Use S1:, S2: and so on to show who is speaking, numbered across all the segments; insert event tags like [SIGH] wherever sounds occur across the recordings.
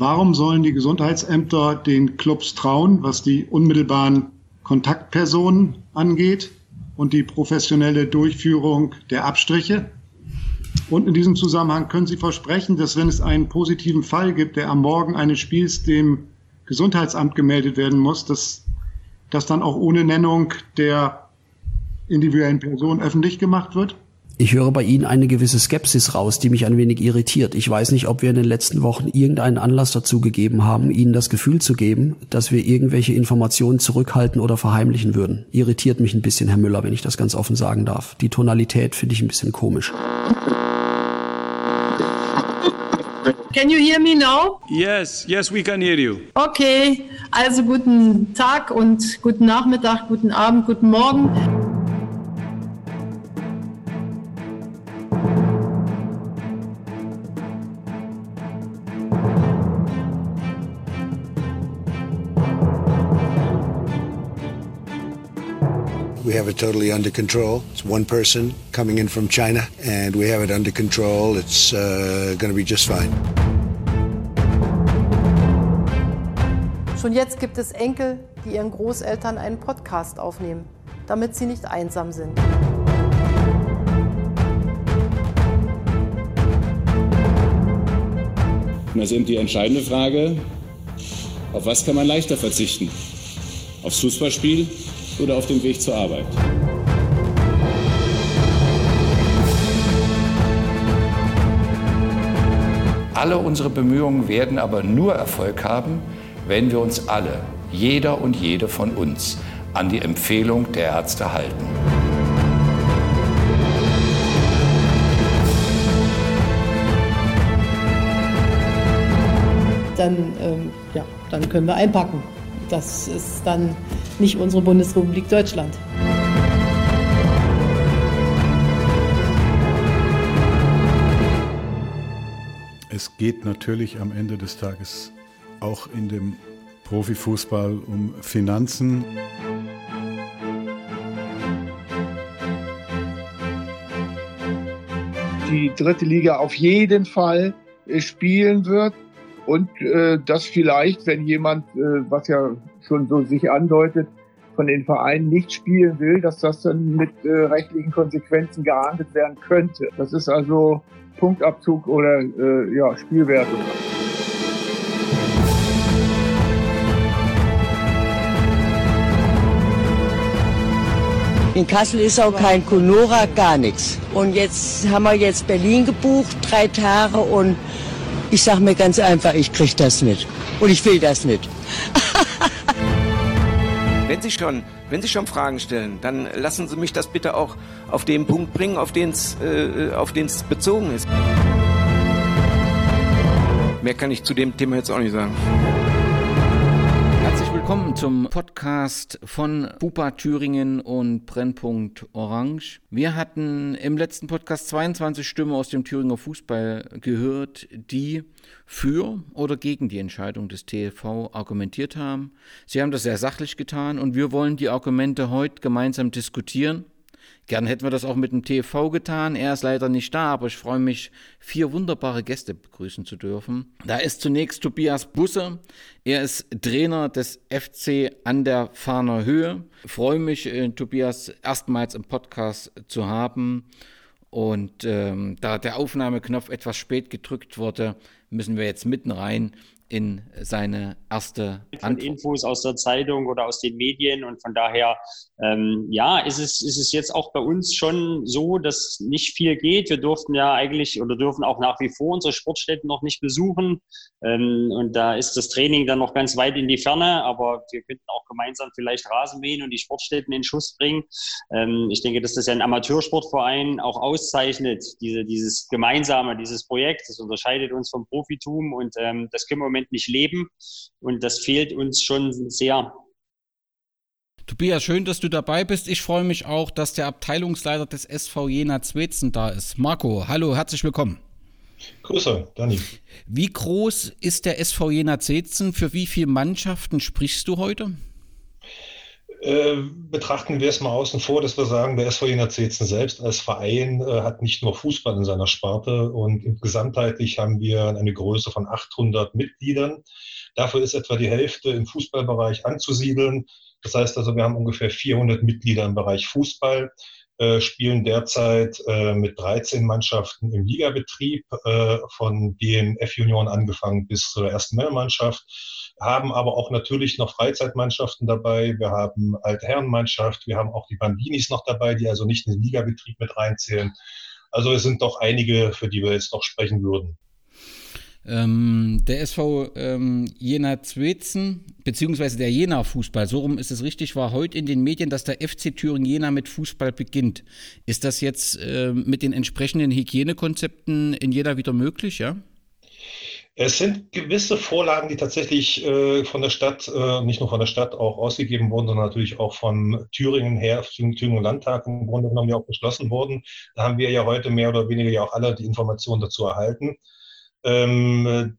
S1: Warum sollen die Gesundheitsämter den Clubs trauen, was die unmittelbaren Kontaktpersonen angeht und die professionelle Durchführung der Abstriche? Und in diesem Zusammenhang können Sie versprechen, dass wenn es einen positiven Fall gibt, der am Morgen eines Spiels dem Gesundheitsamt gemeldet werden muss, dass das dann auch ohne Nennung der individuellen Person öffentlich gemacht wird?
S2: Ich höre bei Ihnen eine gewisse Skepsis raus, die mich ein wenig irritiert. Ich weiß nicht, ob wir in den letzten Wochen irgendeinen Anlass dazu gegeben haben, Ihnen das Gefühl zu geben, dass wir irgendwelche Informationen zurückhalten oder verheimlichen würden. Irritiert mich ein bisschen, Herr Müller, wenn ich das ganz offen sagen darf. Die Tonalität finde ich ein bisschen komisch.
S3: Can you hear me now?
S4: Yes, yes, we can hear you.
S3: Okay, also guten Tag und guten Nachmittag, guten Abend, guten Morgen.
S5: We have it totally under control. It's one person coming in from China, and we have it under control. It's uh, going to be just fine.
S6: Schon jetzt gibt es Enkel, die ihren Großeltern einen Podcast aufnehmen, damit sie nicht einsam sind.
S4: Und das ist eben die entscheidende Frage, auf was kann man leichter verzichten? Aufs Fußballspiel oder auf den Weg zur Arbeit?
S7: Alle unsere Bemühungen werden aber nur Erfolg haben, wenn wir uns alle, jeder und jede von uns, an die Empfehlung der Ärzte halten.
S6: Dann, ähm, ja, dann können wir einpacken. Das ist dann nicht unsere Bundesrepublik Deutschland.
S8: Es geht natürlich am Ende des Tages auch in dem Profifußball um Finanzen.
S9: Die dritte Liga auf jeden Fall äh, spielen wird und äh, dass vielleicht, wenn jemand, äh, was ja schon so sich andeutet, von den Vereinen nicht spielen will, dass das dann mit äh, rechtlichen Konsequenzen geahndet werden könnte. Das ist also Punktabzug oder äh, ja, Spielwertung.
S10: In Kassel ist auch kein Kunora, gar nichts. Und jetzt haben wir jetzt Berlin gebucht, drei Tage und ich sage mir ganz einfach, ich kriege das nicht. Und ich will das nicht.
S11: Wenn Sie schon, wenn Sie schon Fragen stellen, dann lassen Sie mich das bitte auch auf den Punkt bringen, auf den es äh, auf den es bezogen ist. Mehr kann ich zu dem Thema jetzt auch nicht sagen.
S12: Willkommen zum Podcast von Pupa Thüringen und Brennpunkt Orange. Wir hatten im letzten Podcast 22 Stimmen aus dem Thüringer Fußball gehört, die für oder gegen die Entscheidung des TLV argumentiert haben. Sie haben das sehr sachlich getan und wir wollen die Argumente heute gemeinsam diskutieren Gern hätten wir das auch mit dem TV getan. Er ist leider nicht da, aber ich freue mich, vier wunderbare Gäste begrüßen zu dürfen. Da ist zunächst Tobias Busse. Er ist Trainer des FC an der Fahner Höhe. Ich freue mich, äh, Tobias erstmals im Podcast zu haben. Und ähm, da der Aufnahmeknopf etwas spät gedrückt wurde, müssen wir jetzt mitten rein in seine erste
S13: Von Infos aus der Zeitung oder aus den Medien und von daher, ähm, ja, ist es, ist es jetzt auch bei uns schon so, dass nicht viel geht. Wir durften ja eigentlich oder dürfen auch nach wie vor unsere Sportstätten noch nicht besuchen ähm, und da ist das Training dann noch ganz weit in die Ferne, aber wir könnten auch gemeinsam vielleicht Rasen mähen und die Sportstätten in Schuss bringen. Ähm, ich denke, dass das ja ein Amateursportverein auch auszeichnet, diese, dieses Gemeinsame, dieses Projekt. Das unterscheidet uns vom Profitum und ähm, das können wir im Moment nicht leben. Und das fehlt uns schon sehr.
S12: Tobias, schön, dass du dabei bist. Ich freue mich auch, dass der Abteilungsleiter des SV Jena Zwetzen da ist. Marco, hallo, herzlich willkommen.
S14: Grüße, Dani.
S12: Wie groß ist der SV Jena Zetzen? Für wie viele Mannschaften sprichst du heute?
S14: Äh, betrachten wir es mal außen vor, dass wir sagen, der SV Jena Zetzen selbst als Verein äh, hat nicht nur Fußball in seiner Sparte und gesamtheitlich haben wir eine Größe von 800 Mitgliedern. Dafür ist etwa die Hälfte im Fußballbereich anzusiedeln. Das heißt also, wir haben ungefähr 400 Mitglieder im Bereich Fußball, äh, spielen derzeit äh, mit 13 Mannschaften im Ligabetrieb, äh, von den F-Junioren angefangen bis zur ersten Männermannschaft haben aber auch natürlich noch Freizeitmannschaften dabei. Wir haben alte Herrenmannschaft, wir haben auch die Bambinis noch dabei, die also nicht in den Ligabetrieb mit reinzählen. Also es sind doch einige, für die wir jetzt noch sprechen würden.
S12: Ähm, der SV ähm, Jena Zwetzen, beziehungsweise der Jena Fußball, so rum ist es richtig, war heute in den Medien, dass der FC Thüringen Jena mit Fußball beginnt. Ist das jetzt äh, mit den entsprechenden Hygienekonzepten in Jena wieder möglich, ja?
S14: Es sind gewisse Vorlagen, die tatsächlich äh, von der Stadt, äh, nicht nur von der Stadt auch ausgegeben wurden, sondern natürlich auch von Thüringen her, Thüringen Landtag im Grunde genommen ja auch beschlossen wurden. Da haben wir ja heute mehr oder weniger ja auch alle die Informationen dazu erhalten. Ähm,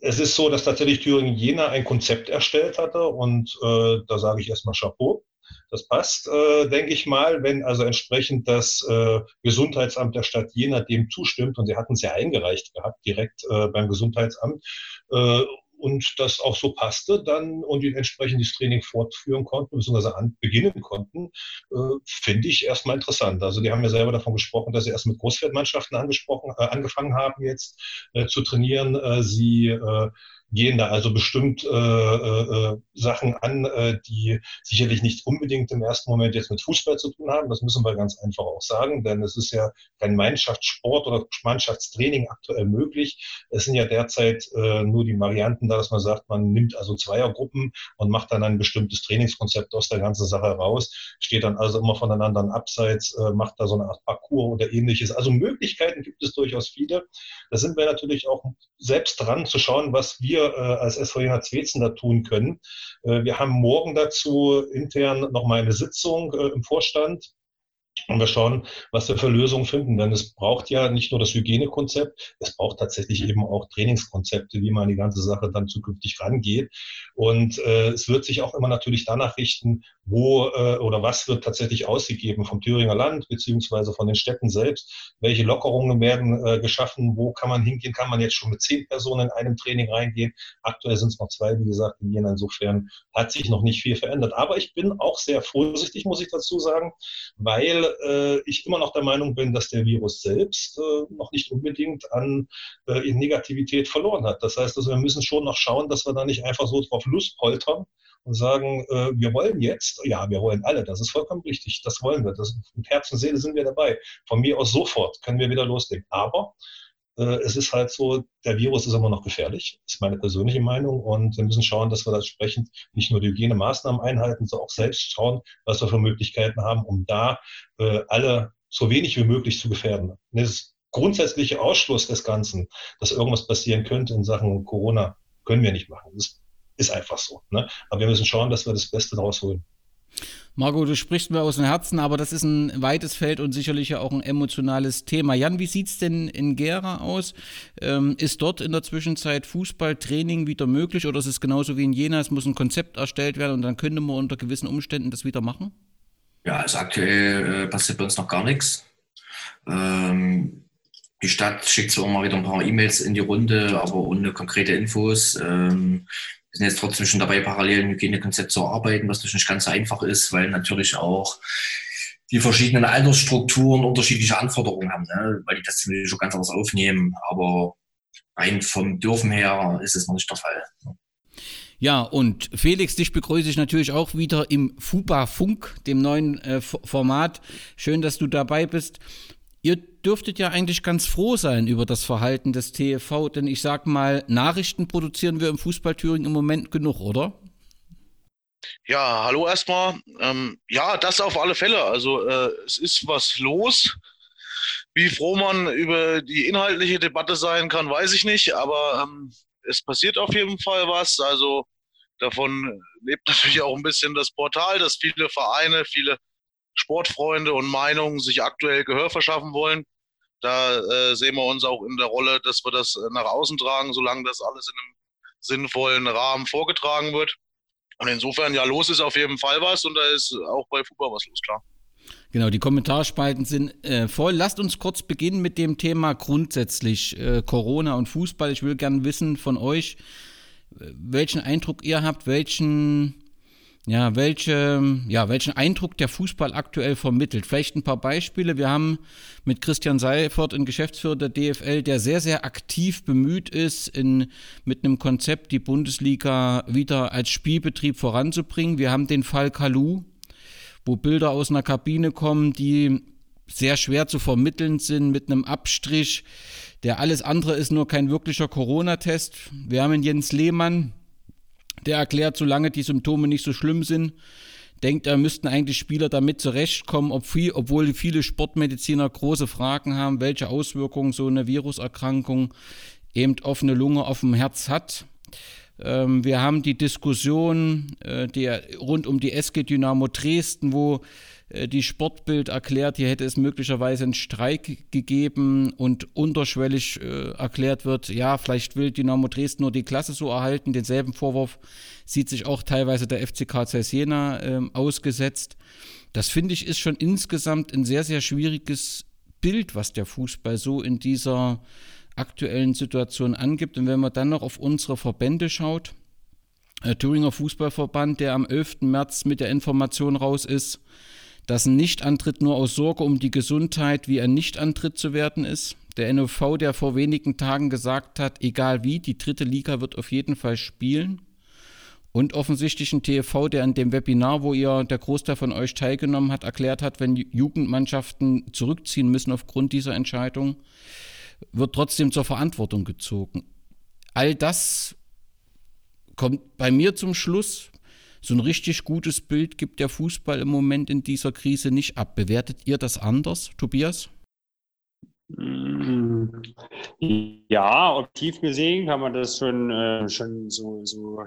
S14: es ist so, dass tatsächlich Thüringen Jena ein Konzept erstellt hatte und äh, da sage ich erstmal Chapeau. Das passt, äh, denke ich mal, wenn also entsprechend das äh, Gesundheitsamt der Stadt Jena dem zustimmt, und sie hatten es ja eingereicht gehabt, direkt äh, beim Gesundheitsamt, äh, und das auch so passte dann und die entsprechend das Training fortführen konnten, beziehungsweise an, beginnen konnten, äh, finde ich erstmal interessant. Also die haben ja selber davon gesprochen, dass sie erst mit Großfeldmannschaften angesprochen, äh, angefangen haben jetzt äh, zu trainieren. Äh, sie äh, gehen da also bestimmt äh, äh, Sachen an, äh, die sicherlich nicht unbedingt im ersten Moment jetzt mit Fußball zu tun haben. Das müssen wir ganz einfach auch sagen, denn es ist ja kein Mannschaftssport oder Mannschaftstraining aktuell möglich. Es sind ja derzeit äh, nur die Varianten da, dass man sagt, man nimmt also Zweiergruppen und macht dann ein bestimmtes Trainingskonzept aus der ganzen Sache raus, steht dann also immer voneinander Abseits, äh, macht da so eine Art Parcours oder ähnliches. Also Möglichkeiten gibt es durchaus viele. Da sind wir natürlich auch selbst dran zu schauen, was wir wir äh, als SVJ Zwetzen da tun können. Äh, wir haben morgen dazu intern nochmal eine Sitzung äh, im Vorstand und wir schauen, was wir für Lösungen finden. Denn es braucht ja nicht nur das Hygienekonzept, es braucht tatsächlich eben auch Trainingskonzepte, wie man die ganze Sache dann zukünftig rangeht. Und äh, es wird sich auch immer natürlich danach richten, wo äh, oder was wird tatsächlich ausgegeben vom Thüringer Land beziehungsweise von den Städten selbst. Welche Lockerungen werden äh, geschaffen? Wo kann man hingehen? Kann man jetzt schon mit zehn Personen in einem Training reingehen? Aktuell sind es noch zwei, wie gesagt, in Jena. Insofern hat sich noch nicht viel verändert. Aber ich bin auch sehr vorsichtig, muss ich dazu sagen, weil äh, ich immer noch der Meinung bin, dass der Virus selbst äh, noch nicht unbedingt an äh, Negativität verloren hat. Das heißt also, wir müssen schon noch schauen, dass wir da nicht einfach so drauf Lust poltern und sagen, äh, wir wollen jetzt, ja, wir wollen alle, das ist vollkommen richtig, das wollen wir. Das, mit Herz und Seele sind wir dabei. Von mir aus sofort können wir wieder loslegen. Aber es ist halt so, der Virus ist immer noch gefährlich, ist meine persönliche Meinung. Und wir müssen schauen, dass wir da entsprechend nicht nur die Hygienemaßnahmen einhalten, sondern auch selbst schauen, was wir für Möglichkeiten haben, um da äh, alle so wenig wie möglich zu gefährden. Das grundsätzliche Ausschluss des Ganzen, dass irgendwas passieren könnte in Sachen Corona, können wir nicht machen. Das ist einfach so. Ne? Aber wir müssen schauen, dass wir das Beste daraus holen.
S12: Marco, du sprichst mir aus dem Herzen, aber das ist ein weites Feld und sicherlich auch ein emotionales Thema. Jan, wie sieht es denn in Gera aus? Ähm, ist dort in der Zwischenzeit Fußballtraining wieder möglich oder ist es genauso wie in Jena? Es muss ein Konzept erstellt werden und dann könnte man unter gewissen Umständen das wieder machen?
S15: Ja, also aktuell äh, passiert bei uns noch gar nichts. Ähm, die Stadt schickt zwar immer wieder ein paar E-Mails in die Runde, aber ohne konkrete Infos. Ähm, wir sind jetzt trotzdem schon dabei, parallel ein Hygienekonzept zu erarbeiten, was natürlich nicht ganz so einfach ist, weil natürlich auch die verschiedenen Altersstrukturen unterschiedliche Anforderungen haben, ne? weil die das natürlich schon ganz anders aufnehmen. Aber rein vom Dürfen her ist es noch nicht der Fall.
S12: Ja, und Felix, dich begrüße ich natürlich auch wieder im FUPA Funk, dem neuen äh, Format. Schön, dass du dabei bist. Ihr dürftet ja eigentlich ganz froh sein über das Verhalten des TFV, denn ich sag mal, Nachrichten produzieren wir im Fußball Thüringen im Moment genug, oder?
S16: Ja, hallo erstmal. Ähm, ja, das auf alle Fälle. Also äh, es ist was los. Wie froh man über die inhaltliche Debatte sein kann, weiß ich nicht, aber ähm, es passiert auf jeden Fall was. Also davon lebt [LAUGHS] natürlich auch ein bisschen das Portal, dass viele Vereine, viele Sportfreunde und Meinungen sich aktuell Gehör verschaffen wollen. Da äh, sehen wir uns auch in der Rolle, dass wir das äh, nach außen tragen, solange das alles in einem sinnvollen Rahmen vorgetragen wird. Und insofern, ja, los ist auf jeden Fall was und da ist auch bei Fußball was los, klar.
S12: Genau, die Kommentarspalten sind äh, voll. Lasst uns kurz beginnen mit dem Thema grundsätzlich äh, Corona und Fußball. Ich will gerne wissen von euch, welchen Eindruck ihr habt, welchen ja, welche, ja, welchen Eindruck der Fußball aktuell vermittelt. Vielleicht ein paar Beispiele. Wir haben mit Christian Seifert einen Geschäftsführer der DFL, der sehr, sehr aktiv bemüht ist, in, mit einem Konzept die Bundesliga wieder als Spielbetrieb voranzubringen. Wir haben den Fall Kalu, wo Bilder aus einer Kabine kommen, die sehr schwer zu vermitteln sind mit einem Abstrich, der alles andere ist nur kein wirklicher Corona-Test. Wir haben Jens Lehmann, der erklärt, solange die Symptome nicht so schlimm sind, denkt er, müssten eigentlich Spieler damit zurechtkommen, ob viel, obwohl viele Sportmediziner große Fragen haben, welche Auswirkungen so eine Viruserkrankung eben offene Lunge, auf dem Herz hat. Ähm, wir haben die Diskussion äh, der, rund um die SG Dynamo Dresden, wo die Sportbild erklärt, hier hätte es möglicherweise einen Streik gegeben und unterschwellig äh, erklärt wird, ja, vielleicht will Dynamo Dresden nur die Klasse so erhalten. Denselben Vorwurf sieht sich auch teilweise der FCK Jena äh, ausgesetzt. Das finde ich ist schon insgesamt ein sehr, sehr schwieriges Bild, was der Fußball so in dieser aktuellen Situation angibt. Und wenn man dann noch auf unsere Verbände schaut, der Thüringer Fußballverband, der am 11. März mit der Information raus ist, dass ein Nichtantritt nur aus Sorge um die Gesundheit wie ein Nichtantritt zu werden ist. Der NOV, der vor wenigen Tagen gesagt hat, egal wie, die dritte Liga wird auf jeden Fall spielen. Und offensichtlich ein TV, der an dem Webinar, wo ihr der Großteil von euch teilgenommen hat, erklärt hat, wenn Jugendmannschaften zurückziehen müssen aufgrund dieser Entscheidung, wird trotzdem zur Verantwortung gezogen. All das kommt bei mir zum Schluss, so ein richtig gutes Bild gibt der Fußball im Moment in dieser Krise nicht ab. Bewertet ihr das anders, Tobias?
S13: Ja, objektiv gesehen kann man das schon, äh, schon so, so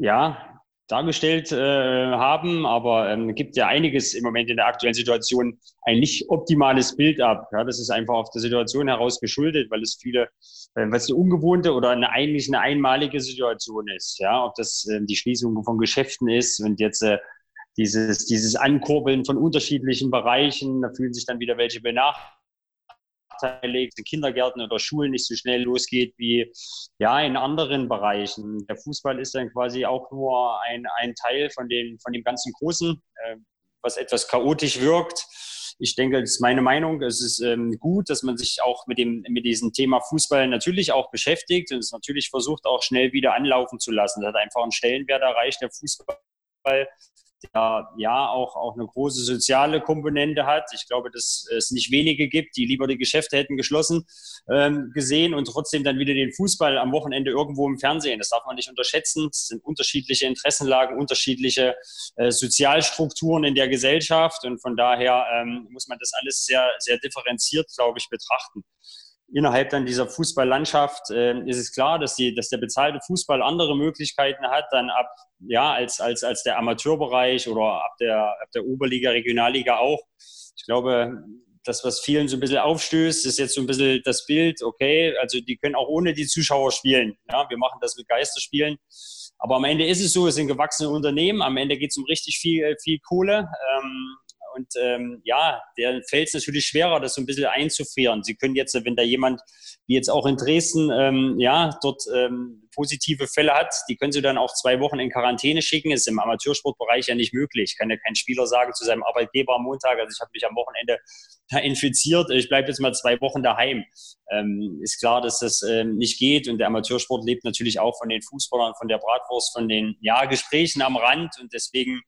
S13: ja, dargestellt äh, haben, aber ähm, gibt ja einiges im Moment in der aktuellen Situation ein nicht optimales Bild ab. Ja, das ist einfach auf der Situation heraus geschuldet, weil es viele, äh, es eine ungewohnte oder eine eigentlich eine einmalige Situation ist. Ja, ob das äh, die Schließung von Geschäften ist und jetzt äh, dieses, dieses Ankurbeln von unterschiedlichen Bereichen, da fühlen sich dann wieder welche benachteiligt benachteiligt, in Kindergärten oder Schulen nicht so schnell losgeht wie ja in anderen Bereichen. Der Fußball ist dann quasi auch nur ein, ein Teil von, den, von dem ganzen Großen, äh, was etwas chaotisch wirkt. Ich denke, das ist meine Meinung. Es ist ähm, gut, dass man sich auch mit, dem, mit diesem Thema Fußball natürlich auch beschäftigt und es natürlich versucht, auch schnell wieder anlaufen zu lassen. Das hat einfach einen Stellenwert erreicht, der Fußball der ja auch, auch eine große soziale Komponente hat. Ich glaube, dass es nicht wenige gibt, die lieber die Geschäfte hätten geschlossen ähm, gesehen und trotzdem dann wieder den Fußball am Wochenende irgendwo im Fernsehen. Das darf man nicht unterschätzen. Es sind unterschiedliche Interessenlagen, unterschiedliche äh, Sozialstrukturen in der Gesellschaft und von daher ähm, muss man das alles sehr, sehr differenziert, glaube ich, betrachten innerhalb dann dieser Fußballlandschaft äh, ist es klar, dass, die, dass der bezahlte Fußball andere Möglichkeiten hat, dann ab, ja, als, als, als der Amateurbereich oder ab der, ab der Oberliga, Regionalliga auch. Ich glaube, das, was vielen so ein bisschen aufstößt, ist jetzt so ein bisschen das Bild, okay, also die können auch ohne die Zuschauer spielen. Ja, wir machen das mit Geisterspielen. Aber am Ende ist es so, es sind gewachsene Unternehmen, am Ende geht es um richtig viel, viel Kohle. Ähm, und ähm, ja, der fällt es natürlich schwerer, das so ein bisschen einzufrieren. Sie können jetzt, wenn da jemand, wie jetzt auch in Dresden, ähm, ja, dort ähm, positive Fälle hat, die können Sie dann auch zwei Wochen in Quarantäne schicken. Ist im Amateursportbereich ja nicht möglich. Kann ja kein Spieler sagen zu seinem Arbeitgeber am Montag, also ich habe mich am Wochenende infiziert, ich bleibe jetzt mal zwei Wochen daheim. Ähm, ist klar, dass das ähm, nicht geht und der Amateursport lebt natürlich auch von den Fußballern, von der Bratwurst, von den ja, Gesprächen am Rand und deswegen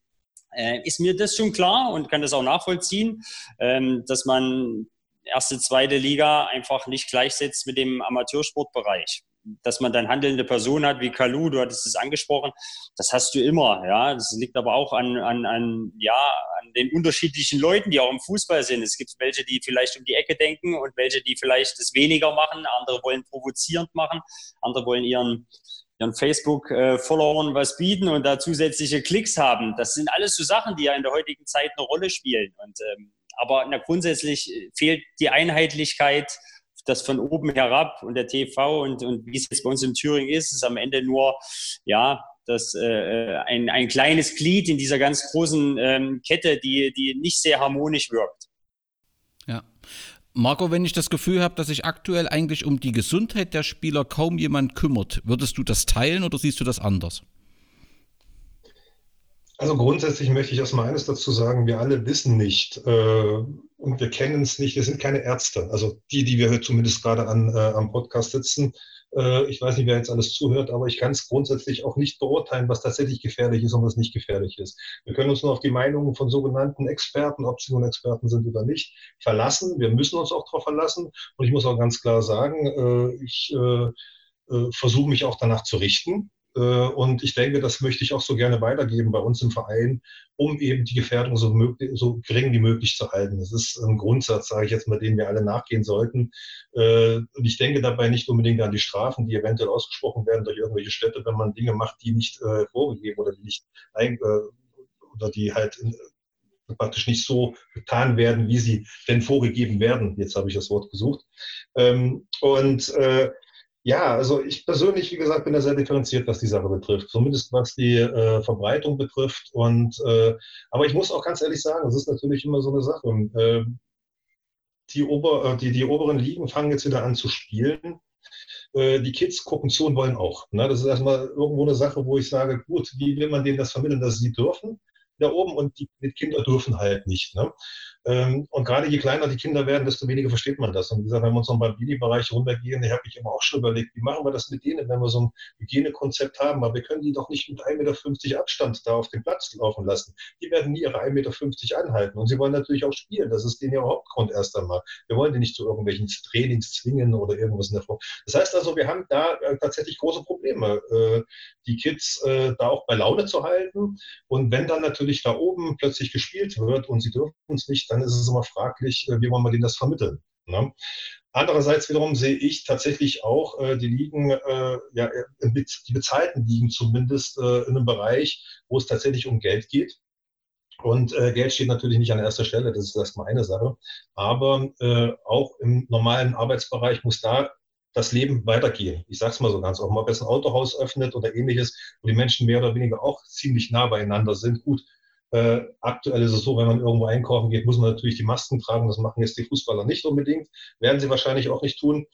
S13: äh, ist mir das schon klar und kann das auch nachvollziehen, ähm, dass man erste, zweite Liga einfach nicht gleichsetzt mit dem Amateursportbereich. Dass man dann handelnde Personen hat wie Kalu, du hattest es angesprochen, das hast du immer. Ja, das liegt aber auch an, an, an, ja, an den unterschiedlichen Leuten, die auch im Fußball sind. Es gibt welche, die vielleicht um die Ecke denken und welche, die vielleicht es weniger machen. Andere wollen provozierend machen, andere wollen ihren ihren Facebook-Followern was bieten und da zusätzliche Klicks haben. Das sind alles so Sachen, die ja in der heutigen Zeit eine Rolle spielen. Und, ähm, aber na, grundsätzlich fehlt die Einheitlichkeit, das von oben herab und der TV und, und wie es jetzt bei uns in Thüringen ist, ist am Ende nur, ja, das äh, ein, ein kleines Glied in dieser ganz großen ähm, Kette, die, die nicht sehr harmonisch wirkt.
S12: Marco, wenn ich das Gefühl habe, dass sich aktuell eigentlich um die Gesundheit der Spieler kaum jemand kümmert, würdest du das teilen oder siehst du das anders?
S14: Also grundsätzlich möchte ich erstmal eines dazu sagen, wir alle wissen nicht äh, und wir kennen es nicht, wir sind keine Ärzte. Also die, die wir zumindest gerade an, äh, am Podcast sitzen, ich weiß nicht, wer jetzt alles zuhört, aber ich kann es grundsätzlich auch nicht beurteilen, was tatsächlich gefährlich ist und was nicht gefährlich ist. Wir können uns nur auf die Meinungen von sogenannten Experten, ob sie nun Experten sind oder nicht, verlassen. Wir müssen uns auch darauf verlassen. Und ich muss auch ganz klar sagen, äh, ich äh, äh versuche mich auch danach zu richten. Äh, und ich denke, das möchte ich auch so gerne weitergeben bei uns im Verein, um eben die Gefährdung so, möglich, so gering wie möglich zu halten. Das ist ein Grundsatz, sage ich jetzt mal, den wir alle nachgehen sollten. Äh, und ich denke dabei nicht unbedingt an die Strafen, die eventuell ausgesprochen werden durch irgendwelche Städte, wenn man Dinge macht, die nicht äh, vorgegeben oder die nicht oder die halt praktisch nicht so getan werden, wie sie denn vorgegeben werden. Jetzt habe ich das Wort gesucht. Ähm, und ja, also ich persönlich, wie gesagt, bin da sehr differenziert, was die Sache betrifft, zumindest was die äh, Verbreitung betrifft. Und äh, aber ich muss auch ganz ehrlich sagen, es ist natürlich immer so eine Sache. Äh, die, Ober, äh, die, die oberen Ligen fangen jetzt wieder an zu spielen. Äh, die Kids gucken zu und wollen auch. Ne? Das ist erstmal irgendwo eine Sache, wo ich sage, gut, wie will man denen das vermitteln, dass sie dürfen da oben und die, Kinder dürfen halt nicht. Ne? Ähm, und gerade je kleiner die Kinder werden, desto weniger versteht man das. Und wie gesagt, wenn wir uns noch beim Bini-Bereich runtergehen, da habe ich immer auch schon überlegt, wie machen wir das mit denen, wenn wir so ein Hygienekonzept haben, aber wir können die doch nicht mit 1,50 Meter Abstand da auf den Platz laufen lassen. Die werden nie ihre 1,50 Meter anhalten. Und sie wollen natürlich auch spielen. Das ist denen ja Hauptgrund erst einmal. Wir wollen die nicht zu irgendwelchen Trainings zwingen oder irgendwas in der Form. Das heißt also, wir haben da äh, tatsächlich große Probleme, äh, die Kids äh, da auch bei Laune zu halten. Und wenn dann natürlich da oben plötzlich gespielt wird und sie dürfen es nicht, dann ist es immer fraglich, äh, wie wollen wir denen das vermitteln. Ne? Andererseits wiederum sehe ich tatsächlich auch äh, die Ligen, äh, ja, äh, die bezahlten Ligen zumindest äh, in einem Bereich, wo es tatsächlich um Geld geht. Und äh, Geld steht natürlich nicht an erster Stelle, das ist erstmal eine Sache. Aber äh, auch im normalen Arbeitsbereich muss da das Leben weitergehen. Ich sage es mal so ganz offen, ob es ein Autohaus öffnet oder ähnliches, wo die Menschen mehr oder weniger auch ziemlich nah beieinander sind. Gut, äh, aktuell ist es so, wenn man irgendwo einkaufen geht, muss man natürlich die Masken tragen. Das machen jetzt die Fußballer nicht unbedingt. Werden sie wahrscheinlich auch nicht tun.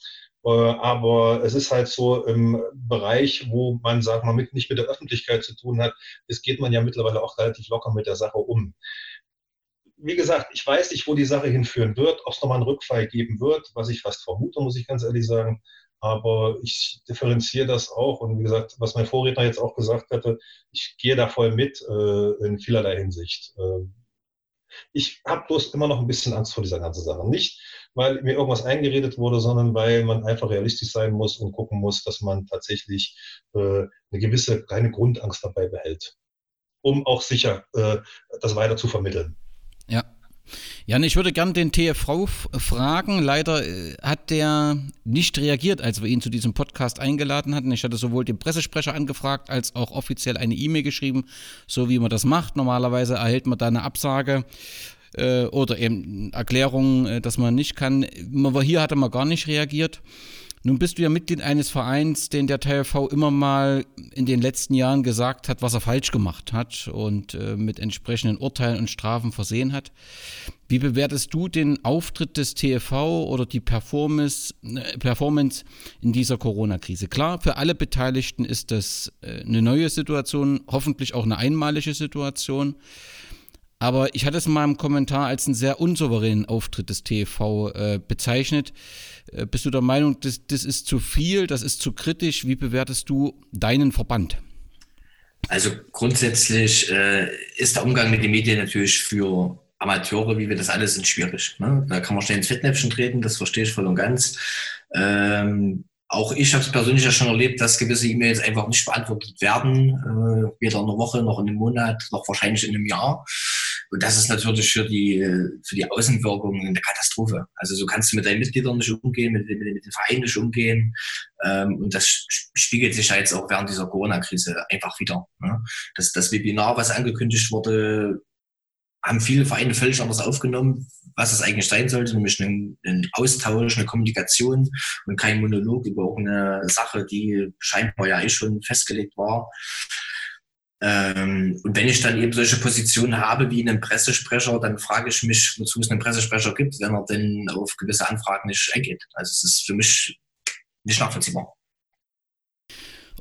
S14: Äh, aber es ist halt so im Bereich, wo man, sagt man, mit, nicht mit der Öffentlichkeit zu tun hat, es geht man ja mittlerweile auch relativ locker mit der Sache um. Wie gesagt, ich weiß nicht, wo die Sache hinführen wird, ob es nochmal einen Rückfall geben wird, was ich fast vermute, muss ich ganz ehrlich sagen. Aber ich differenziere das auch. Und wie gesagt, was mein Vorredner jetzt auch gesagt hatte, ich gehe da voll mit äh, in vielerlei Hinsicht. Äh, ich habe bloß immer noch ein bisschen Angst vor dieser ganzen Sache. Nicht, weil mir irgendwas eingeredet wurde, sondern weil man einfach realistisch sein muss und gucken muss, dass man tatsächlich äh, eine gewisse kleine Grundangst dabei behält, um auch sicher äh, das weiter zu vermitteln.
S12: Ja, Jan, ich würde gern den TFV fragen. Leider äh, hat der nicht reagiert, als wir ihn zu diesem Podcast eingeladen hatten. Ich hatte sowohl den Pressesprecher angefragt, als auch offiziell eine E-Mail geschrieben, so wie man das macht. Normalerweise erhält man da eine Absage äh, oder eben Erklärung, äh, dass man nicht kann. Hier hatte man gar nicht reagiert. Nun bist du ja Mitglied eines Vereins, den der TLV immer mal in den letzten Jahren gesagt hat, was er falsch gemacht hat und äh, mit entsprechenden Urteilen und Strafen versehen hat. Wie bewertest du den Auftritt des TFV oder die Performance, äh, Performance in dieser Corona-Krise? Klar, für alle Beteiligten ist das äh, eine neue Situation, hoffentlich auch eine einmalige Situation. Aber ich hatte es in meinem Kommentar als einen sehr unsouveränen Auftritt des TV äh, bezeichnet. Äh, bist du der Meinung, das, das ist zu viel, das ist zu kritisch? Wie bewertest du deinen Verband?
S15: Also grundsätzlich äh, ist der Umgang mit den Medien natürlich für Amateure, wie wir das alle sind, schwierig. Ne? Da kann man schnell ins Fettnäpfchen treten, das verstehe ich voll und ganz. Ähm, auch ich habe es persönlich ja schon erlebt, dass gewisse E-Mails einfach nicht beantwortet werden, äh, weder in einer Woche noch in einem Monat, noch wahrscheinlich in einem Jahr. Und das ist natürlich für die, für die Außenwirkung eine Katastrophe. Also so kannst du mit deinen Mitgliedern nicht umgehen, mit, mit, mit den Vereinen nicht umgehen. Ähm, und das spiegelt sich ja jetzt auch während dieser Corona-Krise einfach wieder. Ne? Das, das Webinar, was angekündigt wurde, haben viele Vereine völlig anders aufgenommen, was es eigentlich sein sollte, nämlich ein, ein, Austausch, eine Kommunikation und kein Monolog über irgendeine Sache, die scheinbar ja eh schon festgelegt war. Ähm, und wenn ich dann eben solche Positionen habe wie einen Pressesprecher, dann frage ich mich, wozu es einen Pressesprecher gibt, wenn er denn auf gewisse Anfragen nicht eingeht. Also es ist für mich nicht nachvollziehbar.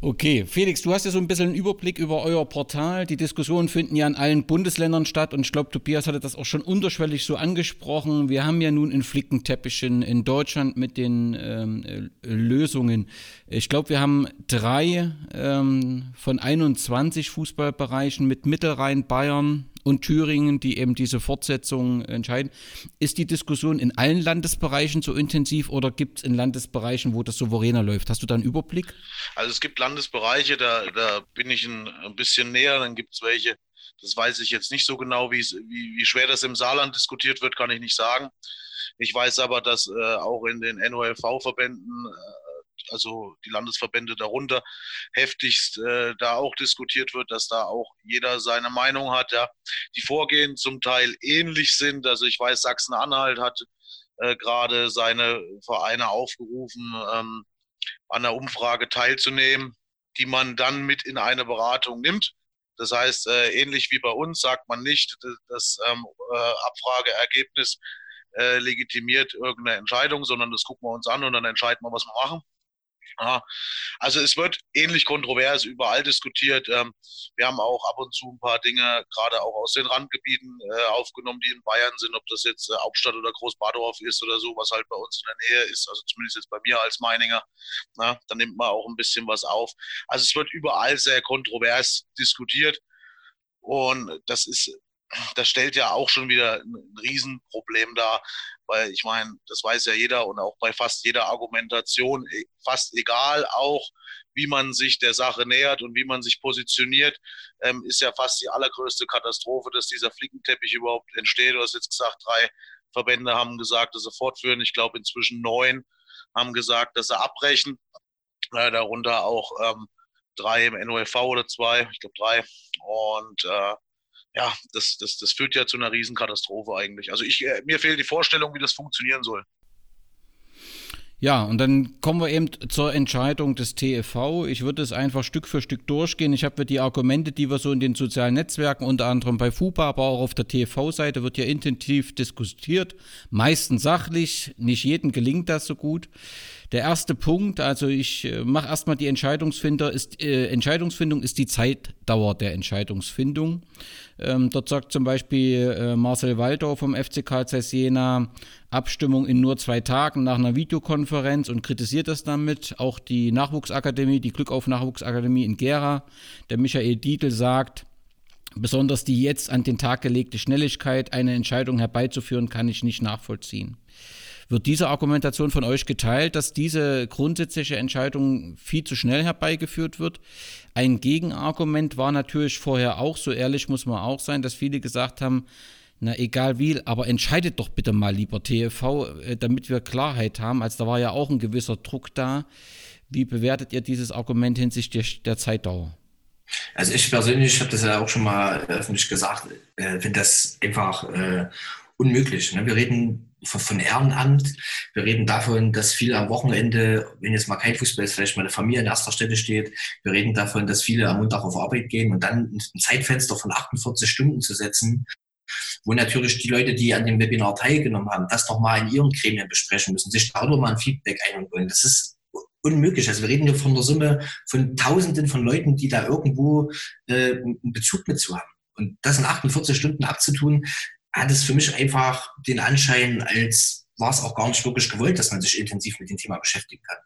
S12: Okay, Felix, du hast ja so ein bisschen einen Überblick über euer Portal. Die Diskussionen finden ja in allen Bundesländern statt und ich glaube, Tobias hatte das auch schon unterschwellig so angesprochen. Wir haben ja nun einen Flickenteppich in, in Deutschland mit den ähm, Lösungen. Ich glaube, wir haben drei ähm, von 21 Fußballbereichen mit Mittelrhein, Bayern, und Thüringen, die eben diese Fortsetzung entscheiden. Ist die Diskussion in allen Landesbereichen so intensiv oder gibt es in Landesbereichen, wo das souveräner läuft? Hast du da einen Überblick?
S16: Also es gibt Landesbereiche, da, da bin ich ein, ein bisschen näher, dann gibt es welche, das weiß ich jetzt nicht so genau, wie, wie schwer das im Saarland diskutiert wird, kann ich nicht sagen. Ich weiß aber, dass äh, auch in den NOLV-Verbänden äh, also die Landesverbände darunter, heftigst äh, da auch diskutiert wird, dass da auch jeder seine Meinung hat. Ja. Die Vorgehen zum Teil ähnlich sind. Also ich weiß, Sachsen-Anhalt hat äh, gerade seine Vereine aufgerufen, ähm, an der Umfrage teilzunehmen, die man dann mit in eine Beratung nimmt. Das heißt, äh, ähnlich wie bei uns sagt man nicht, das ähm, äh, Abfrageergebnis äh, legitimiert irgendeine Entscheidung, sondern das gucken wir uns an und dann entscheiden wir, was wir machen. Ja, also es wird ähnlich kontrovers überall diskutiert. Ähm, wir haben auch ab und zu ein paar Dinge, gerade auch aus den Randgebieten, äh, aufgenommen, die in Bayern sind, ob das jetzt äh, Hauptstadt oder Großbadorf ist oder so, was halt bei uns in der Nähe ist, also zumindest jetzt bei mir als Meininger. Na, da nimmt man auch ein bisschen was auf. Also es wird überall sehr kontrovers diskutiert. Und das ist das stellt ja auch schon wieder ein Riesenproblem dar, weil ich meine, das weiß ja jeder und auch bei fast jeder Argumentation, e, fast egal auch, wie man sich der Sache nähert und wie man sich positioniert, ähm, ist ja fast die allergrößte Katastrophe, dass dieser Flickenteppich überhaupt entsteht. Du hast jetzt gesagt, drei Verbände haben gesagt, dass sie fortführen. Ich glaube, inzwischen neun haben gesagt, dass sie abbrechen. Äh, darunter auch ähm, drei im NOFV oder zwei, ich glaube drei. Und äh, ja, das, das, das führt ja zu einer Riesenkatastrophe eigentlich. Also ich, äh, mir fehlt die Vorstellung, wie das funktionieren soll.
S12: Ja, und dann kommen wir eben zur Entscheidung des TFV. Ich würde es einfach Stück für Stück durchgehen. Ich habe die Argumente, die wir so in den sozialen Netzwerken, unter anderem bei FUPA, aber auch auf der TV-Seite, wird ja intensiv diskutiert. Meistens sachlich, nicht jedem gelingt das so gut. Der erste Punkt, also ich äh, mache erstmal die Entscheidungsfinder, ist, äh, Entscheidungsfindung ist die Zeitdauer der Entscheidungsfindung. Ähm, dort sagt zum Beispiel äh, Marcel Waldau vom FC Karl Jena Abstimmung in nur zwei Tagen nach einer Videokonferenz und kritisiert das damit. Auch die Nachwuchsakademie, die Glückauf Nachwuchsakademie in Gera, der Michael Dietl sagt, besonders die jetzt an den Tag gelegte Schnelligkeit, eine Entscheidung herbeizuführen, kann ich nicht nachvollziehen. Wird diese Argumentation von euch geteilt, dass diese grundsätzliche Entscheidung viel zu schnell herbeigeführt wird? Ein Gegenargument war natürlich vorher auch, so ehrlich muss man auch sein, dass viele gesagt haben, na egal wie, aber entscheidet doch bitte mal lieber TV, äh, damit wir Klarheit haben. Also da war ja auch ein gewisser Druck da. Wie bewertet ihr dieses Argument hinsichtlich der Zeitdauer?
S15: Also ich persönlich habe das ja auch schon mal öffentlich gesagt, äh, finde das einfach äh, unmöglich. Ne? Wir reden von Ehrenamt. Wir reden davon, dass viele am Wochenende, wenn jetzt mal kein Fußball ist, vielleicht mal eine Familie in erster Stelle steht. Wir reden davon, dass viele am Montag auf Arbeit gehen und dann ein Zeitfenster von 48 Stunden zu setzen, wo natürlich die Leute, die an dem Webinar teilgenommen haben, das nochmal in ihren Gremien besprechen müssen, sich darüber mal ein Feedback einholen. Das ist unmöglich. Also wir reden hier von der Summe von Tausenden von Leuten, die da irgendwo äh, einen Bezug mit zu haben. Und das in 48 Stunden abzutun, hat es für mich einfach den Anschein, als war es auch gar nicht wirklich gewollt, dass man sich intensiv mit dem Thema beschäftigen kann.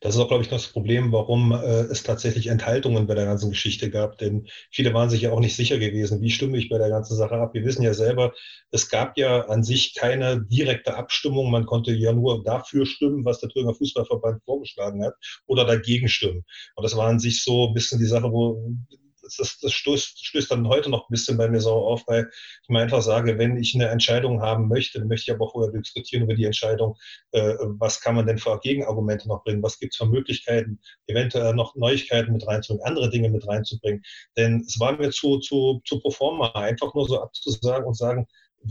S14: Das ist auch, glaube ich, das Problem, warum äh, es tatsächlich Enthaltungen bei der ganzen Geschichte gab. Denn viele waren sich ja auch nicht sicher gewesen, wie stimme ich bei der ganzen Sache ab. Wir wissen ja selber, es gab ja an sich keine direkte Abstimmung. Man konnte ja nur dafür stimmen, was der Thüringer Fußballverband vorgeschlagen hat, oder dagegen stimmen. Und das war an sich so ein bisschen die Sache, wo das, das stößt, stößt dann heute noch ein bisschen bei mir so auf, weil ich mir einfach sage, wenn ich eine Entscheidung haben möchte, dann möchte ich aber vorher diskutieren über die Entscheidung, äh, was kann man denn für Gegenargumente noch bringen, was gibt es für Möglichkeiten, eventuell noch Neuigkeiten mit reinzubringen, andere Dinge mit reinzubringen. Denn es war mir zu, zu, zu Proforma, einfach nur so abzusagen und sagen,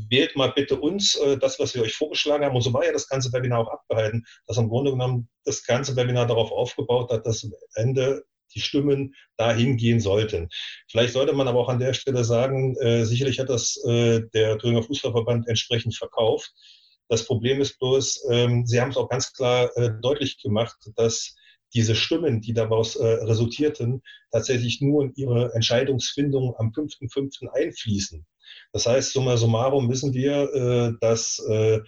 S14: wählt mal bitte uns äh, das, was wir euch vorgeschlagen haben. Und so war ja das ganze Webinar auch abgehalten, dass im Grunde genommen das ganze Webinar darauf aufgebaut hat, dass am Ende die Stimmen dahin gehen sollten. Vielleicht sollte man aber auch an der Stelle sagen, äh, sicherlich hat das äh, der Thüringer Fußballverband entsprechend verkauft. Das Problem ist bloß, ähm, Sie haben es auch ganz klar äh, deutlich gemacht, dass diese Stimmen, die daraus äh, resultierten, tatsächlich nur in ihre Entscheidungsfindung am 5.5. einfließen. Das heißt, summa summarum wissen wir, äh, dass äh,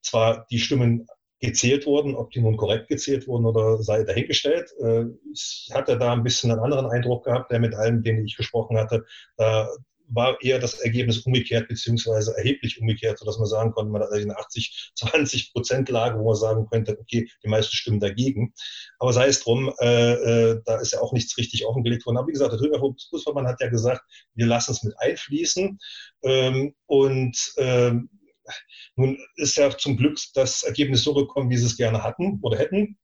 S14: zwar die Stimmen gezählt wurden, ob die nun korrekt gezählt wurden oder sei dahingestellt. Äh, ich hatte da ein bisschen einen anderen Eindruck gehabt, der mit allen, denen ich gesprochen hatte, da war eher das Ergebnis umgekehrt, beziehungsweise erheblich umgekehrt, sodass man sagen konnte, man hat eine 80, 20 [LAUGHS] Prozent Lage, wo man sagen könnte, okay, die meisten stimmen dagegen. Aber sei es drum, äh, äh, da ist ja auch nichts richtig offengelegt worden. Aber wie gesagt, der Fußballverband hat ja gesagt, wir lassen es mit einfließen. Ähm, und ähm, nun ist ja zum Glück das Ergebnis so gekommen, wie sie es gerne hatten oder hätten.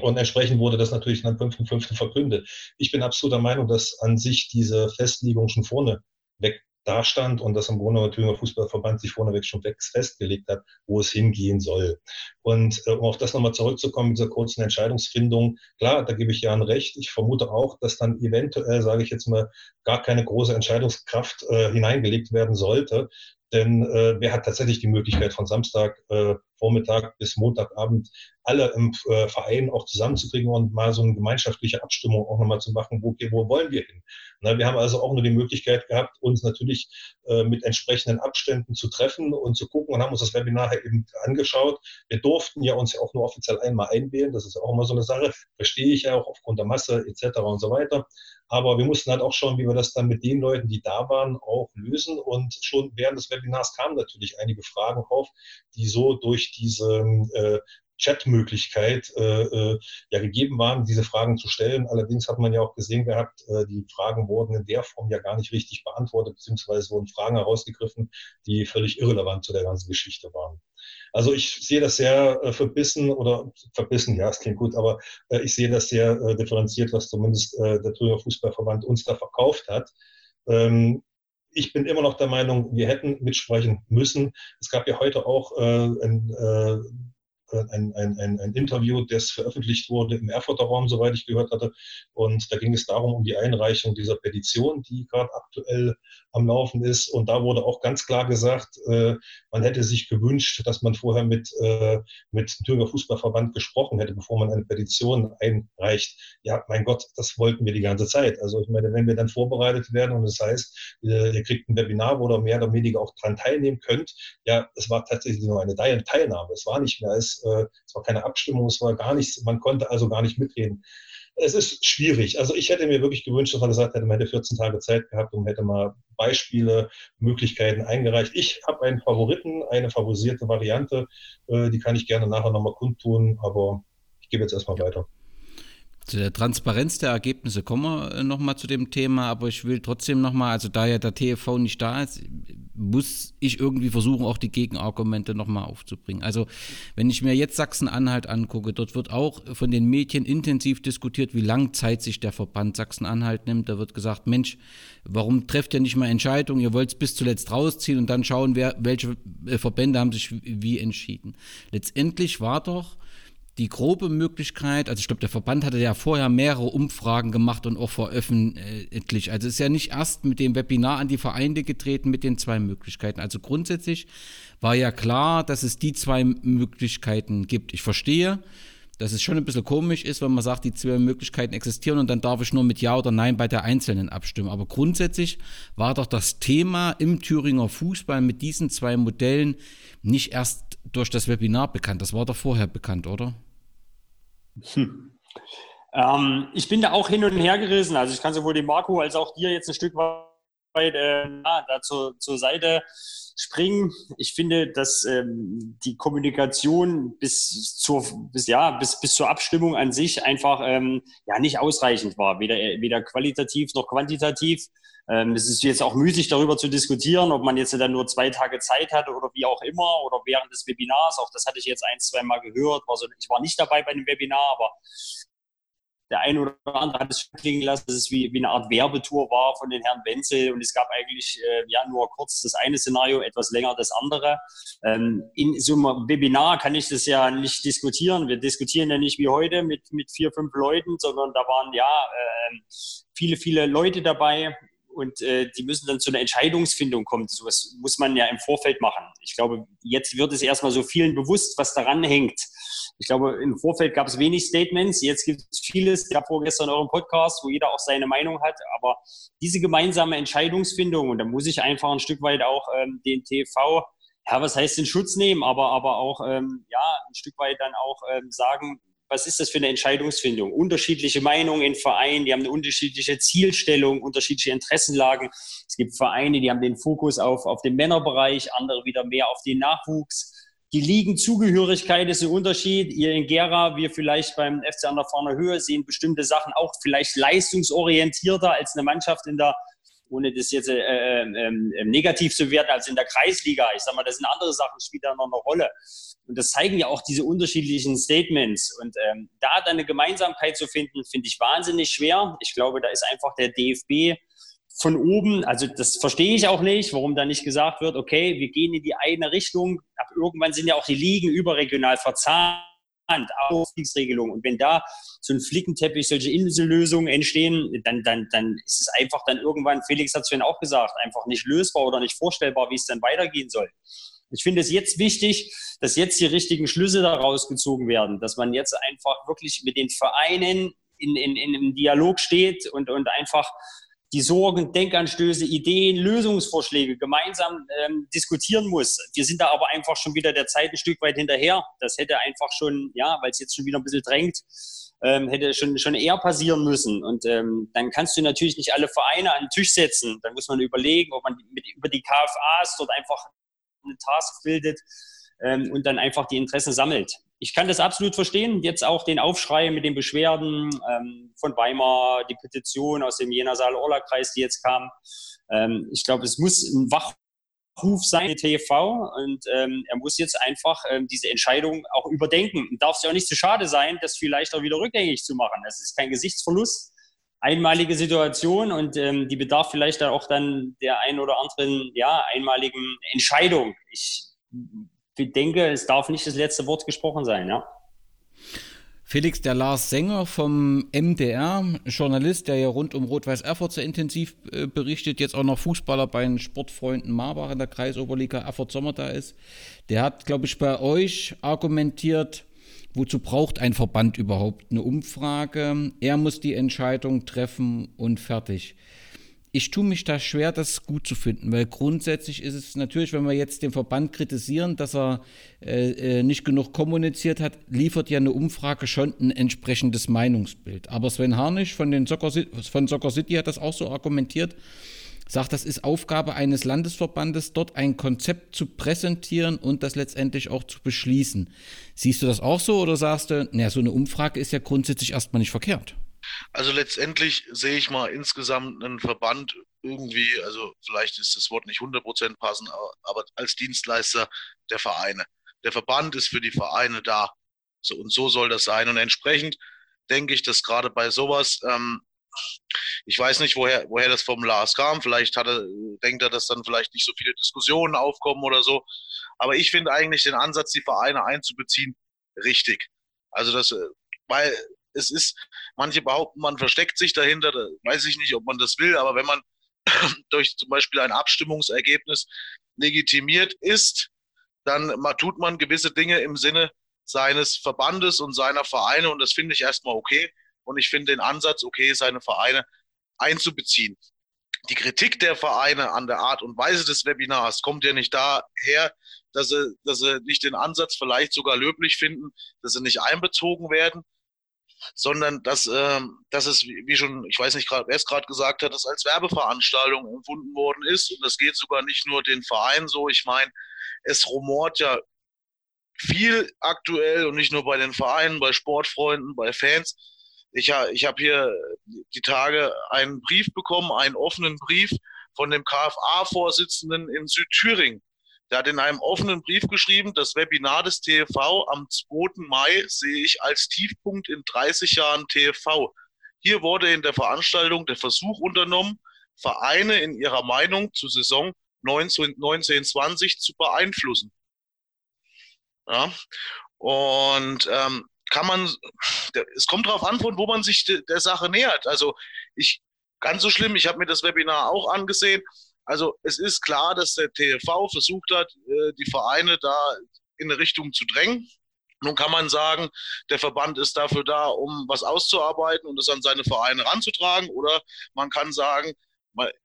S14: Und entsprechend wurde das natürlich am 5.5. verkündet. Ich bin absolut der Meinung, dass an sich diese Festlegung schon vorne weg dastand und dass im Grunde der Thüringer Fußballverband sich vorneweg schon festgelegt hat, wo es hingehen soll. Und äh, um auf das nochmal zurückzukommen, dieser kurzen Entscheidungsfindung, klar, da gebe ich Jan recht. Ich vermute auch, dass dann eventuell, sage ich jetzt mal, gar keine große Entscheidungskraft äh, hineingelegt werden sollte, denn äh, wer hat tatsächlich die Möglichkeit, von Samstag äh, Vormittag bis Montagabend alle im äh, Verein auch zusammenzukriegen und mal so eine gemeinschaftliche Abstimmung auch nochmal zu machen, wo, wo wollen wir hin? Na, wir haben also auch nur die Möglichkeit gehabt, uns natürlich äh, mit entsprechenden Abständen zu treffen und zu gucken und haben uns das Webinar eben angeschaut. Wir durften ja uns ja auch nur offiziell einmal einwählen, das ist ja auch immer so eine Sache, verstehe ich ja auch aufgrund der Masse etc. und so weiter. Aber wir mussten halt auch schauen, wie wir das dann mit den Leuten, die da waren, auch lösen. Und schon während des Webinars kamen natürlich einige Fragen auf, die so durch diese äh, Chatmöglichkeit äh, äh, ja gegeben waren, diese Fragen zu stellen. Allerdings hat man ja auch gesehen gehabt, äh, die Fragen wurden in der Form ja gar nicht richtig beantwortet, beziehungsweise wurden Fragen herausgegriffen, die völlig irrelevant zu der ganzen Geschichte waren. Also ich sehe das sehr äh, verbissen oder verbissen, ja, es klingt gut, aber äh, ich sehe das sehr äh, differenziert, was zumindest äh, der Thüringer Fußballverband uns da verkauft hat. Ähm, ich bin immer noch der Meinung, wir hätten mitsprechen müssen. Es gab ja heute auch äh, ein, äh, ein, ein, ein, ein Interview, das veröffentlicht wurde im Erfurter Raum, soweit ich gehört hatte. Und da ging es darum, um die Einreichung dieser Petition, die gerade aktuell am Laufen ist. Und da wurde auch ganz klar gesagt, äh, man hätte sich gewünscht, dass man vorher mit, äh, mit dem Thüringer Fußballverband gesprochen hätte, bevor man eine Petition einreicht. Ja, mein Gott, das wollten wir die ganze Zeit. Also ich meine, wenn wir dann vorbereitet werden und das heißt, äh, ihr kriegt ein Webinar, wo ihr mehr oder weniger auch dran teilnehmen könnt, ja, es war tatsächlich nur eine Teilnahme. Es war nicht mehr als äh, es war keine Abstimmung, es war gar nichts, man konnte also gar nicht mitreden. Es ist schwierig. Also ich hätte mir wirklich gewünscht, dass man gesagt hätte, man hätte 14 Tage Zeit gehabt und hätte mal Beispiele, Möglichkeiten eingereicht. Ich habe einen Favoriten, eine favorisierte Variante, äh, die kann ich gerne nachher nochmal kundtun, aber ich gebe jetzt erstmal weiter.
S12: Zu der Transparenz der Ergebnisse kommen wir äh, nochmal zu dem Thema, aber ich will trotzdem nochmal, also da ja der TFV nicht da ist, muss ich irgendwie versuchen, auch die Gegenargumente nochmal aufzubringen. Also wenn ich mir jetzt Sachsen-Anhalt angucke, dort wird auch von den Medien intensiv diskutiert, wie lang Zeit sich der Verband Sachsen-Anhalt nimmt. Da wird gesagt, Mensch, warum trefft ihr nicht mal Entscheidungen? Ihr wollt es bis zuletzt rausziehen und dann schauen, wer, welche äh, Verbände haben sich wie entschieden. Letztendlich war doch die grobe Möglichkeit, also ich glaube, der Verband hatte ja vorher mehrere Umfragen gemacht und auch veröffentlicht. Also ist ja nicht erst mit dem Webinar an die Vereine getreten mit den zwei Möglichkeiten. Also grundsätzlich war ja klar, dass es die zwei Möglichkeiten gibt. Ich verstehe, dass es schon ein bisschen komisch ist, wenn man sagt, die zwei Möglichkeiten existieren und dann darf ich nur mit Ja oder Nein bei der einzelnen abstimmen. Aber grundsätzlich war doch das Thema im Thüringer Fußball mit diesen zwei Modellen nicht erst durch das Webinar bekannt. Das war doch vorher bekannt, oder?
S13: Hm. Ähm, ich bin da auch hin und her gerissen. Also ich kann sowohl dem Marco als auch dir jetzt ein Stück weit äh, da zur, zur Seite springen. Ich finde, dass ähm, die Kommunikation bis zur, bis, ja, bis, bis zur Abstimmung an sich einfach ähm, ja, nicht ausreichend war, weder, weder qualitativ noch quantitativ. Ähm, es ist jetzt auch müßig, darüber zu diskutieren, ob man jetzt dann nur zwei Tage Zeit hatte oder wie auch immer oder während des Webinars. Auch das hatte ich jetzt ein, zwei Mal gehört. War so, ich war nicht dabei bei dem Webinar, aber der eine oder andere hat es klingen lassen, dass es wie, wie eine Art Werbetour war von den Herrn Wenzel und es gab eigentlich äh, ja nur kurz das eine Szenario, etwas länger das andere. Ähm, in so einem Webinar kann ich das ja nicht diskutieren. Wir diskutieren ja nicht wie heute mit, mit vier, fünf Leuten, sondern da waren ja äh, viele, viele Leute dabei und äh, die müssen dann zu einer Entscheidungsfindung kommen. So was muss man ja im Vorfeld machen. Ich glaube, jetzt wird es erstmal so vielen bewusst, was daran hängt. Ich glaube, im Vorfeld gab es wenig Statements, jetzt gibt es vieles. Ich habe vorgestern euren Podcast, wo jeder auch seine Meinung hat, aber diese gemeinsame Entscheidungsfindung, und da muss ich einfach ein Stück weit auch ähm, den TV, ja, was heißt den Schutz nehmen, aber, aber auch ähm, ja, ein Stück weit dann auch ähm, sagen, was ist das für eine Entscheidungsfindung? Unterschiedliche Meinungen in Vereinen, die haben eine unterschiedliche Zielstellung, unterschiedliche Interessenlagen. Es gibt Vereine, die haben den Fokus auf, auf den Männerbereich, andere wieder mehr auf den Nachwuchs. Die Ligenzugehörigkeit ist ein Unterschied. Ihr in Gera, wir vielleicht beim FC an der Fahner Höhe sehen bestimmte Sachen auch vielleicht leistungsorientierter als eine Mannschaft in der, ohne das jetzt äh, äh, negativ zu werden, als in der Kreisliga. Ich sag mal, das sind andere Sachen, spielen da noch eine Rolle. Und das zeigen ja auch diese unterschiedlichen Statements. Und ähm, da dann eine Gemeinsamkeit zu finden, finde ich wahnsinnig schwer. Ich glaube, da ist einfach der DFB von oben, also das verstehe ich auch nicht, warum da nicht gesagt wird, okay, wir gehen in die eine Richtung. Ab irgendwann sind ja auch die Ligen überregional verzahnt, Aufstiegsregelungen. Und wenn da so ein Flickenteppich, solche Insellösungen entstehen, dann, dann, dann ist es einfach dann irgendwann, Felix hat es vorhin auch gesagt, einfach nicht lösbar oder nicht vorstellbar, wie es dann weitergehen soll. Ich finde es jetzt wichtig, dass jetzt die richtigen Schlüsse daraus gezogen werden, dass man jetzt einfach wirklich mit den Vereinen in, in, in einem Dialog steht und, und einfach die Sorgen, Denkanstöße, Ideen, Lösungsvorschläge gemeinsam ähm, diskutieren muss. Wir sind da aber einfach schon wieder der Zeit ein Stück weit hinterher. Das hätte einfach schon, ja, weil es jetzt schon wieder ein bisschen drängt, ähm, hätte schon, schon eher passieren müssen. Und ähm, dann kannst du natürlich nicht alle Vereine an den Tisch setzen. Dann muss man überlegen, ob man mit, über die KFAs dort einfach eine Task bildet ähm, und dann einfach die Interessen sammelt ich kann das absolut verstehen. Jetzt auch den Aufschrei mit den Beschwerden ähm, von Weimar, die Petition aus dem Jena-Saal-Orla-Kreis, die jetzt kam. Ähm, ich glaube, es muss ein Wachruf sein, TV, und ähm, er muss jetzt einfach ähm, diese Entscheidung auch überdenken. Darf es ja auch nicht zu schade sein, das vielleicht auch wieder rückgängig zu machen. Das ist kein Gesichtsverlust. Einmalige Situation und ähm, die bedarf vielleicht auch dann der ein oder anderen ja, einmaligen Entscheidung. Ich denke, es darf nicht das letzte Wort gesprochen sein, ja.
S12: Felix, der Lars Sänger vom MDR, Journalist, der ja rund um Rot-Weiß Erfurt sehr intensiv äh, berichtet, jetzt auch noch Fußballer bei den Sportfreunden Marbach in der Kreisoberliga Erfurt Sommer da ist, der hat, glaube ich, bei euch argumentiert, wozu braucht ein Verband überhaupt eine Umfrage? Er muss die Entscheidung treffen und fertig ich tue mich da schwer, das gut zu finden, weil grundsätzlich ist es natürlich, wenn wir jetzt den Verband kritisieren, dass er äh, äh, nicht genug kommuniziert hat, liefert ja eine Umfrage schon ein entsprechendes Meinungsbild. Aber Sven Harnisch von, den Soccer, von Soccer City hat das auch so argumentiert, sagt, das ist Aufgabe eines Landesverbandes, dort ein Konzept zu präsentieren und das letztendlich auch zu beschließen. Siehst du das auch so oder sagst du, naja, so eine Umfrage ist ja grundsätzlich erstmal nicht verkehrt?
S16: Also letztendlich sehe ich mal insgesamt einen Verband irgendwie, also vielleicht ist das Wort nicht 100% passend, aber als Dienstleister der Vereine. Der Verband ist für die Vereine da. So, und so soll das sein. Und entsprechend denke ich, dass gerade bei sowas, ähm, ich weiß nicht, woher, woher das vom Lars kam. Vielleicht hat er, denkt er, dass dann vielleicht nicht so viele Diskussionen aufkommen oder so. Aber ich finde eigentlich den Ansatz, die Vereine einzubeziehen, richtig. Also das, äh, weil es ist, manche behaupten, man versteckt sich dahinter, da weiß ich nicht, ob man das will, aber wenn man [CLEARS THROAT] durch zum Beispiel ein Abstimmungsergebnis legitimiert ist, dann tut man gewisse Dinge im Sinne seines Verbandes und seiner Vereine und das finde ich erstmal okay und ich finde den Ansatz okay, seine Vereine einzubeziehen. Die Kritik der Vereine an der Art und Weise des Webinars kommt ja nicht daher, dass sie, dass sie nicht den Ansatz vielleicht sogar löblich finden, dass sie nicht einbezogen werden, sondern dass, ähm, dass es, wie schon, ich weiß nicht, wer es gerade gesagt hat, dass als Werbeveranstaltung empfunden worden ist. Und das geht sogar nicht nur den Vereinen so. Ich meine, es rumort ja viel aktuell und nicht nur bei den Vereinen, bei Sportfreunden, bei Fans. Ich, ich habe hier die Tage einen Brief bekommen, einen offenen Brief von dem KFA-Vorsitzenden in Südthüringen. Der hat in einem offenen Brief geschrieben, das Webinar des TV am 2. Mai sehe ich als Tiefpunkt in 30 Jahren TV. Hier wurde in der Veranstaltung der Versuch unternommen, Vereine in ihrer Meinung zur Saison 1920 zu beeinflussen. Ja? Und ähm, kann man, es kommt darauf an, von wo man sich de, der Sache nähert. Also ich, ganz so schlimm, ich habe mir das Webinar auch angesehen. Also es ist klar, dass der TV versucht hat, äh, die Vereine da in eine Richtung zu drängen. Nun kann man sagen, der Verband ist dafür da, um was auszuarbeiten und es an seine Vereine ranzutragen. Oder man kann sagen,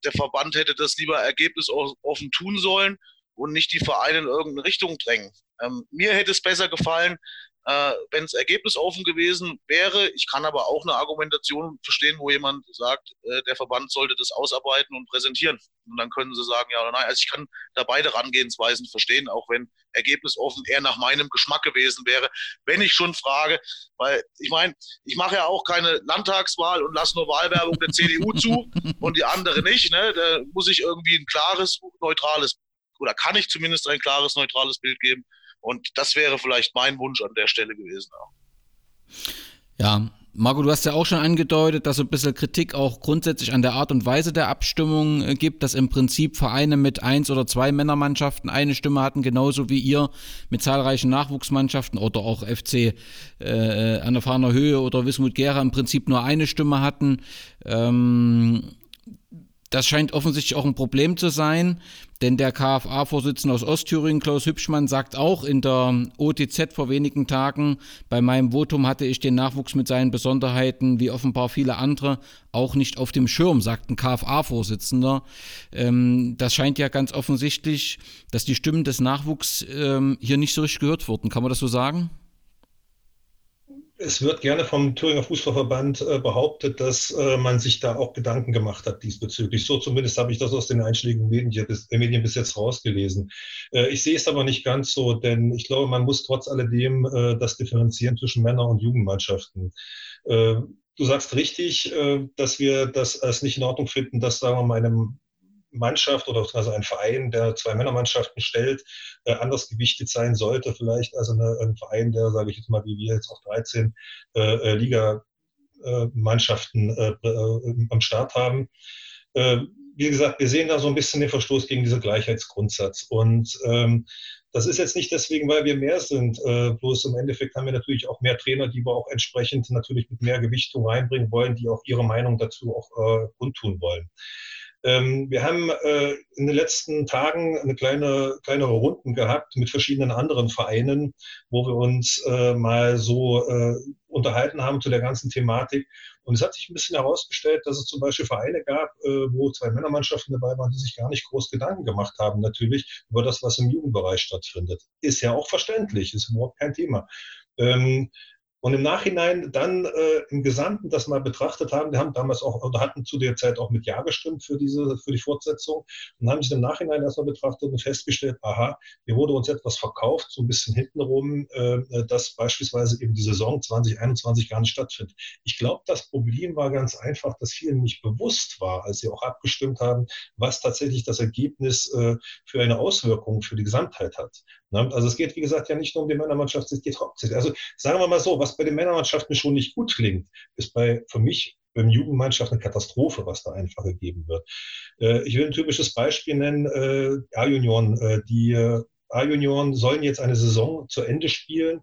S16: der Verband hätte das lieber ergebnisoffen tun sollen und nicht die Vereine in irgendeine Richtung drängen. Ähm, mir hätte es besser gefallen, äh, wenn es ergebnisoffen gewesen wäre. Ich kann aber auch eine Argumentation verstehen, wo jemand sagt, äh, der Verband sollte das ausarbeiten und präsentieren. Und dann können sie sagen, ja oder nein. Also ich kann da beide Herangehensweisen verstehen, auch wenn ergebnisoffen eher nach meinem Geschmack gewesen wäre, wenn ich schon frage, weil ich meine, ich mache ja auch keine Landtagswahl und lasse nur Wahlwerbung der CDU zu und die andere nicht. Ne? Da muss ich irgendwie ein klares, neutrales oder kann ich zumindest ein klares, neutrales Bild geben. Und das wäre vielleicht mein Wunsch an der Stelle gewesen.
S12: Ja, Marco, du hast ja auch schon angedeutet, dass es ein bisschen Kritik auch grundsätzlich an der Art und Weise der Abstimmung äh, gibt, dass im Prinzip Vereine mit eins oder zwei Männermannschaften eine Stimme hatten, genauso wie ihr mit zahlreichen Nachwuchsmannschaften oder auch FC äh, an der Fahner Höhe oder Wismut Gera im Prinzip nur eine Stimme hatten. Ähm, das scheint offensichtlich auch ein Problem zu sein, denn der KFA-Vorsitzende aus Ostthüringen, Klaus Hübschmann, sagt auch in der OTZ vor wenigen Tagen, bei meinem Votum hatte ich den Nachwuchs mit seinen Besonderheiten, wie offenbar viele andere, auch nicht auf dem Schirm, sagt ein KFA-Vorsitzender. Ähm, das scheint ja ganz offensichtlich, dass die Stimmen des Nachwuchs ähm, hier nicht so richtig gehört wurden. Kann man das so sagen?
S14: Es wird gerne vom Thüringer Fußballverband äh, behauptet, dass äh, man sich da auch Gedanken gemacht hat diesbezüglich. So zumindest habe ich das aus den einschlägigen Medien, bis, äh, Medien bis jetzt rausgelesen. Äh, ich sehe es aber nicht ganz so, denn ich glaube, man muss trotz alledem äh, das differenzieren zwischen Männer- und Jugendmannschaften. Äh, du sagst richtig, dass wir das als nicht in Ordnung finden, dass, sagen wir mal, einem Mannschaft oder also ein Verein, der zwei Männermannschaften stellt, äh, anders gewichtet sein sollte, vielleicht als eine, ein Verein, der, sage ich jetzt mal, wie wir jetzt auch 13 äh, äh, Liga-Mannschaften äh, äh, am Start haben. Äh, wie gesagt, wir sehen da so ein bisschen den Verstoß gegen diesen Gleichheitsgrundsatz. Und ähm, das ist jetzt nicht deswegen, weil wir mehr sind. Äh, bloß im Endeffekt haben wir natürlich auch mehr Trainer, die wir auch entsprechend natürlich mit mehr Gewichtung reinbringen wollen, die auch ihre Meinung dazu auch äh, kundtun wollen. Ähm, wir haben äh, in den letzten Tagen eine kleine, kleinere Runden gehabt mit verschiedenen anderen Vereinen, wo wir uns äh, mal so äh, unterhalten haben zu der ganzen Thematik. Und es hat sich ein bisschen herausgestellt, dass es zum Beispiel Vereine gab, äh, wo zwei Männermannschaften dabei waren, die sich gar nicht groß Gedanken gemacht haben, natürlich über das, was im Jugendbereich stattfindet. Ist ja auch verständlich, ist überhaupt kein Thema. Ähm, und im Nachhinein dann äh, im Gesamten das mal betrachtet haben, die haben damals auch oder hatten zu der Zeit auch mit Ja gestimmt für diese, für die Fortsetzung und haben sich im Nachhinein erstmal betrachtet und festgestellt, aha, hier wurde uns etwas verkauft, so ein bisschen hintenrum, äh, dass beispielsweise eben die Saison 2021 gar nicht stattfindet. Ich glaube, das Problem war ganz einfach, dass vielen nicht bewusst war, als sie auch abgestimmt haben, was tatsächlich das Ergebnis äh, für eine Auswirkung für die Gesamtheit hat. Ne? Also es geht, wie gesagt, ja nicht nur um die Männermannschaft, es geht hauptsächlich. Also sagen wir mal so, was bei den Männermannschaften schon nicht gut klingt, ist bei, für mich beim Jugendmannschaft eine Katastrophe, was da einfach gegeben wird. Äh, ich will ein typisches Beispiel nennen, äh, A-Junioren. Äh, die A-Junioren sollen jetzt eine Saison zu Ende spielen,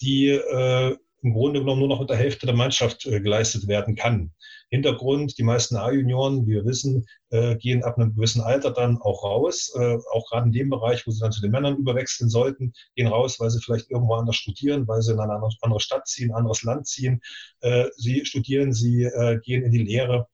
S14: die im Grunde genommen nur noch mit der Hälfte der Mannschaft geleistet werden kann. Hintergrund, die meisten A-Junioren, wie wir wissen, äh, gehen ab einem gewissen Alter dann auch raus, äh, auch gerade in dem Bereich, wo sie dann zu den Männern überwechseln sollten, gehen raus, weil sie vielleicht irgendwo anders studieren, weil sie in eine andere Stadt ziehen, ein anderes Land ziehen. Äh, sie studieren, sie äh, gehen in die Lehre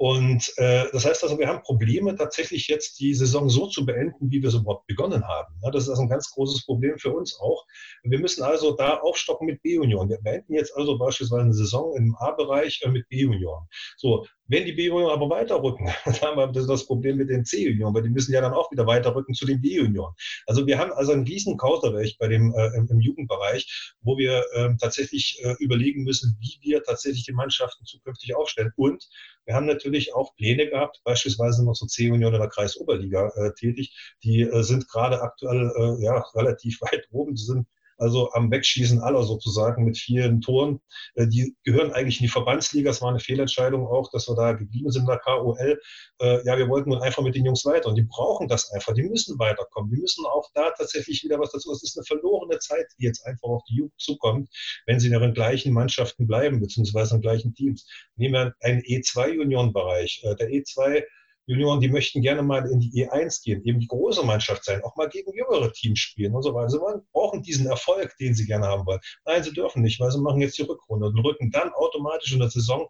S14: und äh, das heißt also, wir haben Probleme, tatsächlich jetzt die Saison so zu beenden, wie wir sie überhaupt begonnen haben. Ja, das ist also ein ganz großes Problem für uns auch. Wir müssen also da aufstocken mit B-Union. Wir beenden jetzt also beispielsweise eine Saison im A-Bereich äh, mit B-Union. So, wenn die B-Union aber weiterrücken, [LAUGHS] dann haben wir das Problem mit den C-Union, weil die müssen ja dann auch wieder weiterrücken zu den B-Union. Also wir haben also einen riesen Kauterweg bei dem, äh, im, Jugendbereich, wo wir äh, tatsächlich äh, überlegen müssen, wie wir tatsächlich die Mannschaften zukünftig aufstellen. Und wir haben natürlich auch Pläne gehabt, beispielsweise zur C-Union oder Kreisoberliga äh, tätig. Die äh, sind gerade aktuell äh, ja, relativ [LAUGHS] weit oben. Die sind also am Wegschießen aller sozusagen mit vielen Toren. Äh, die gehören eigentlich in die Verbandsliga. Es war eine Fehlentscheidung auch, dass wir da geblieben sind in der KOL. Äh, ja, wir wollten nun einfach mit den Jungs weiter und die brauchen das einfach. Die müssen weiterkommen. Die müssen auch da tatsächlich wieder was dazu. Es ist eine verlorene Zeit, die jetzt einfach auf die Jugend zukommt, wenn sie in den gleichen Mannschaften bleiben, beziehungsweise in gleichen Teams. Nehmen wir einen E2-Juniorenbereich. Äh, der E2 Junioren, die möchten gerne mal in die E1 gehen, eben die große Mannschaft sein, auch mal gegen jüngere Teams spielen und so weiter. Sie brauchen diesen Erfolg, den sie gerne haben wollen. Nein, sie dürfen nicht, weil sie machen jetzt die Rückrunde und rücken dann automatisch in der Saison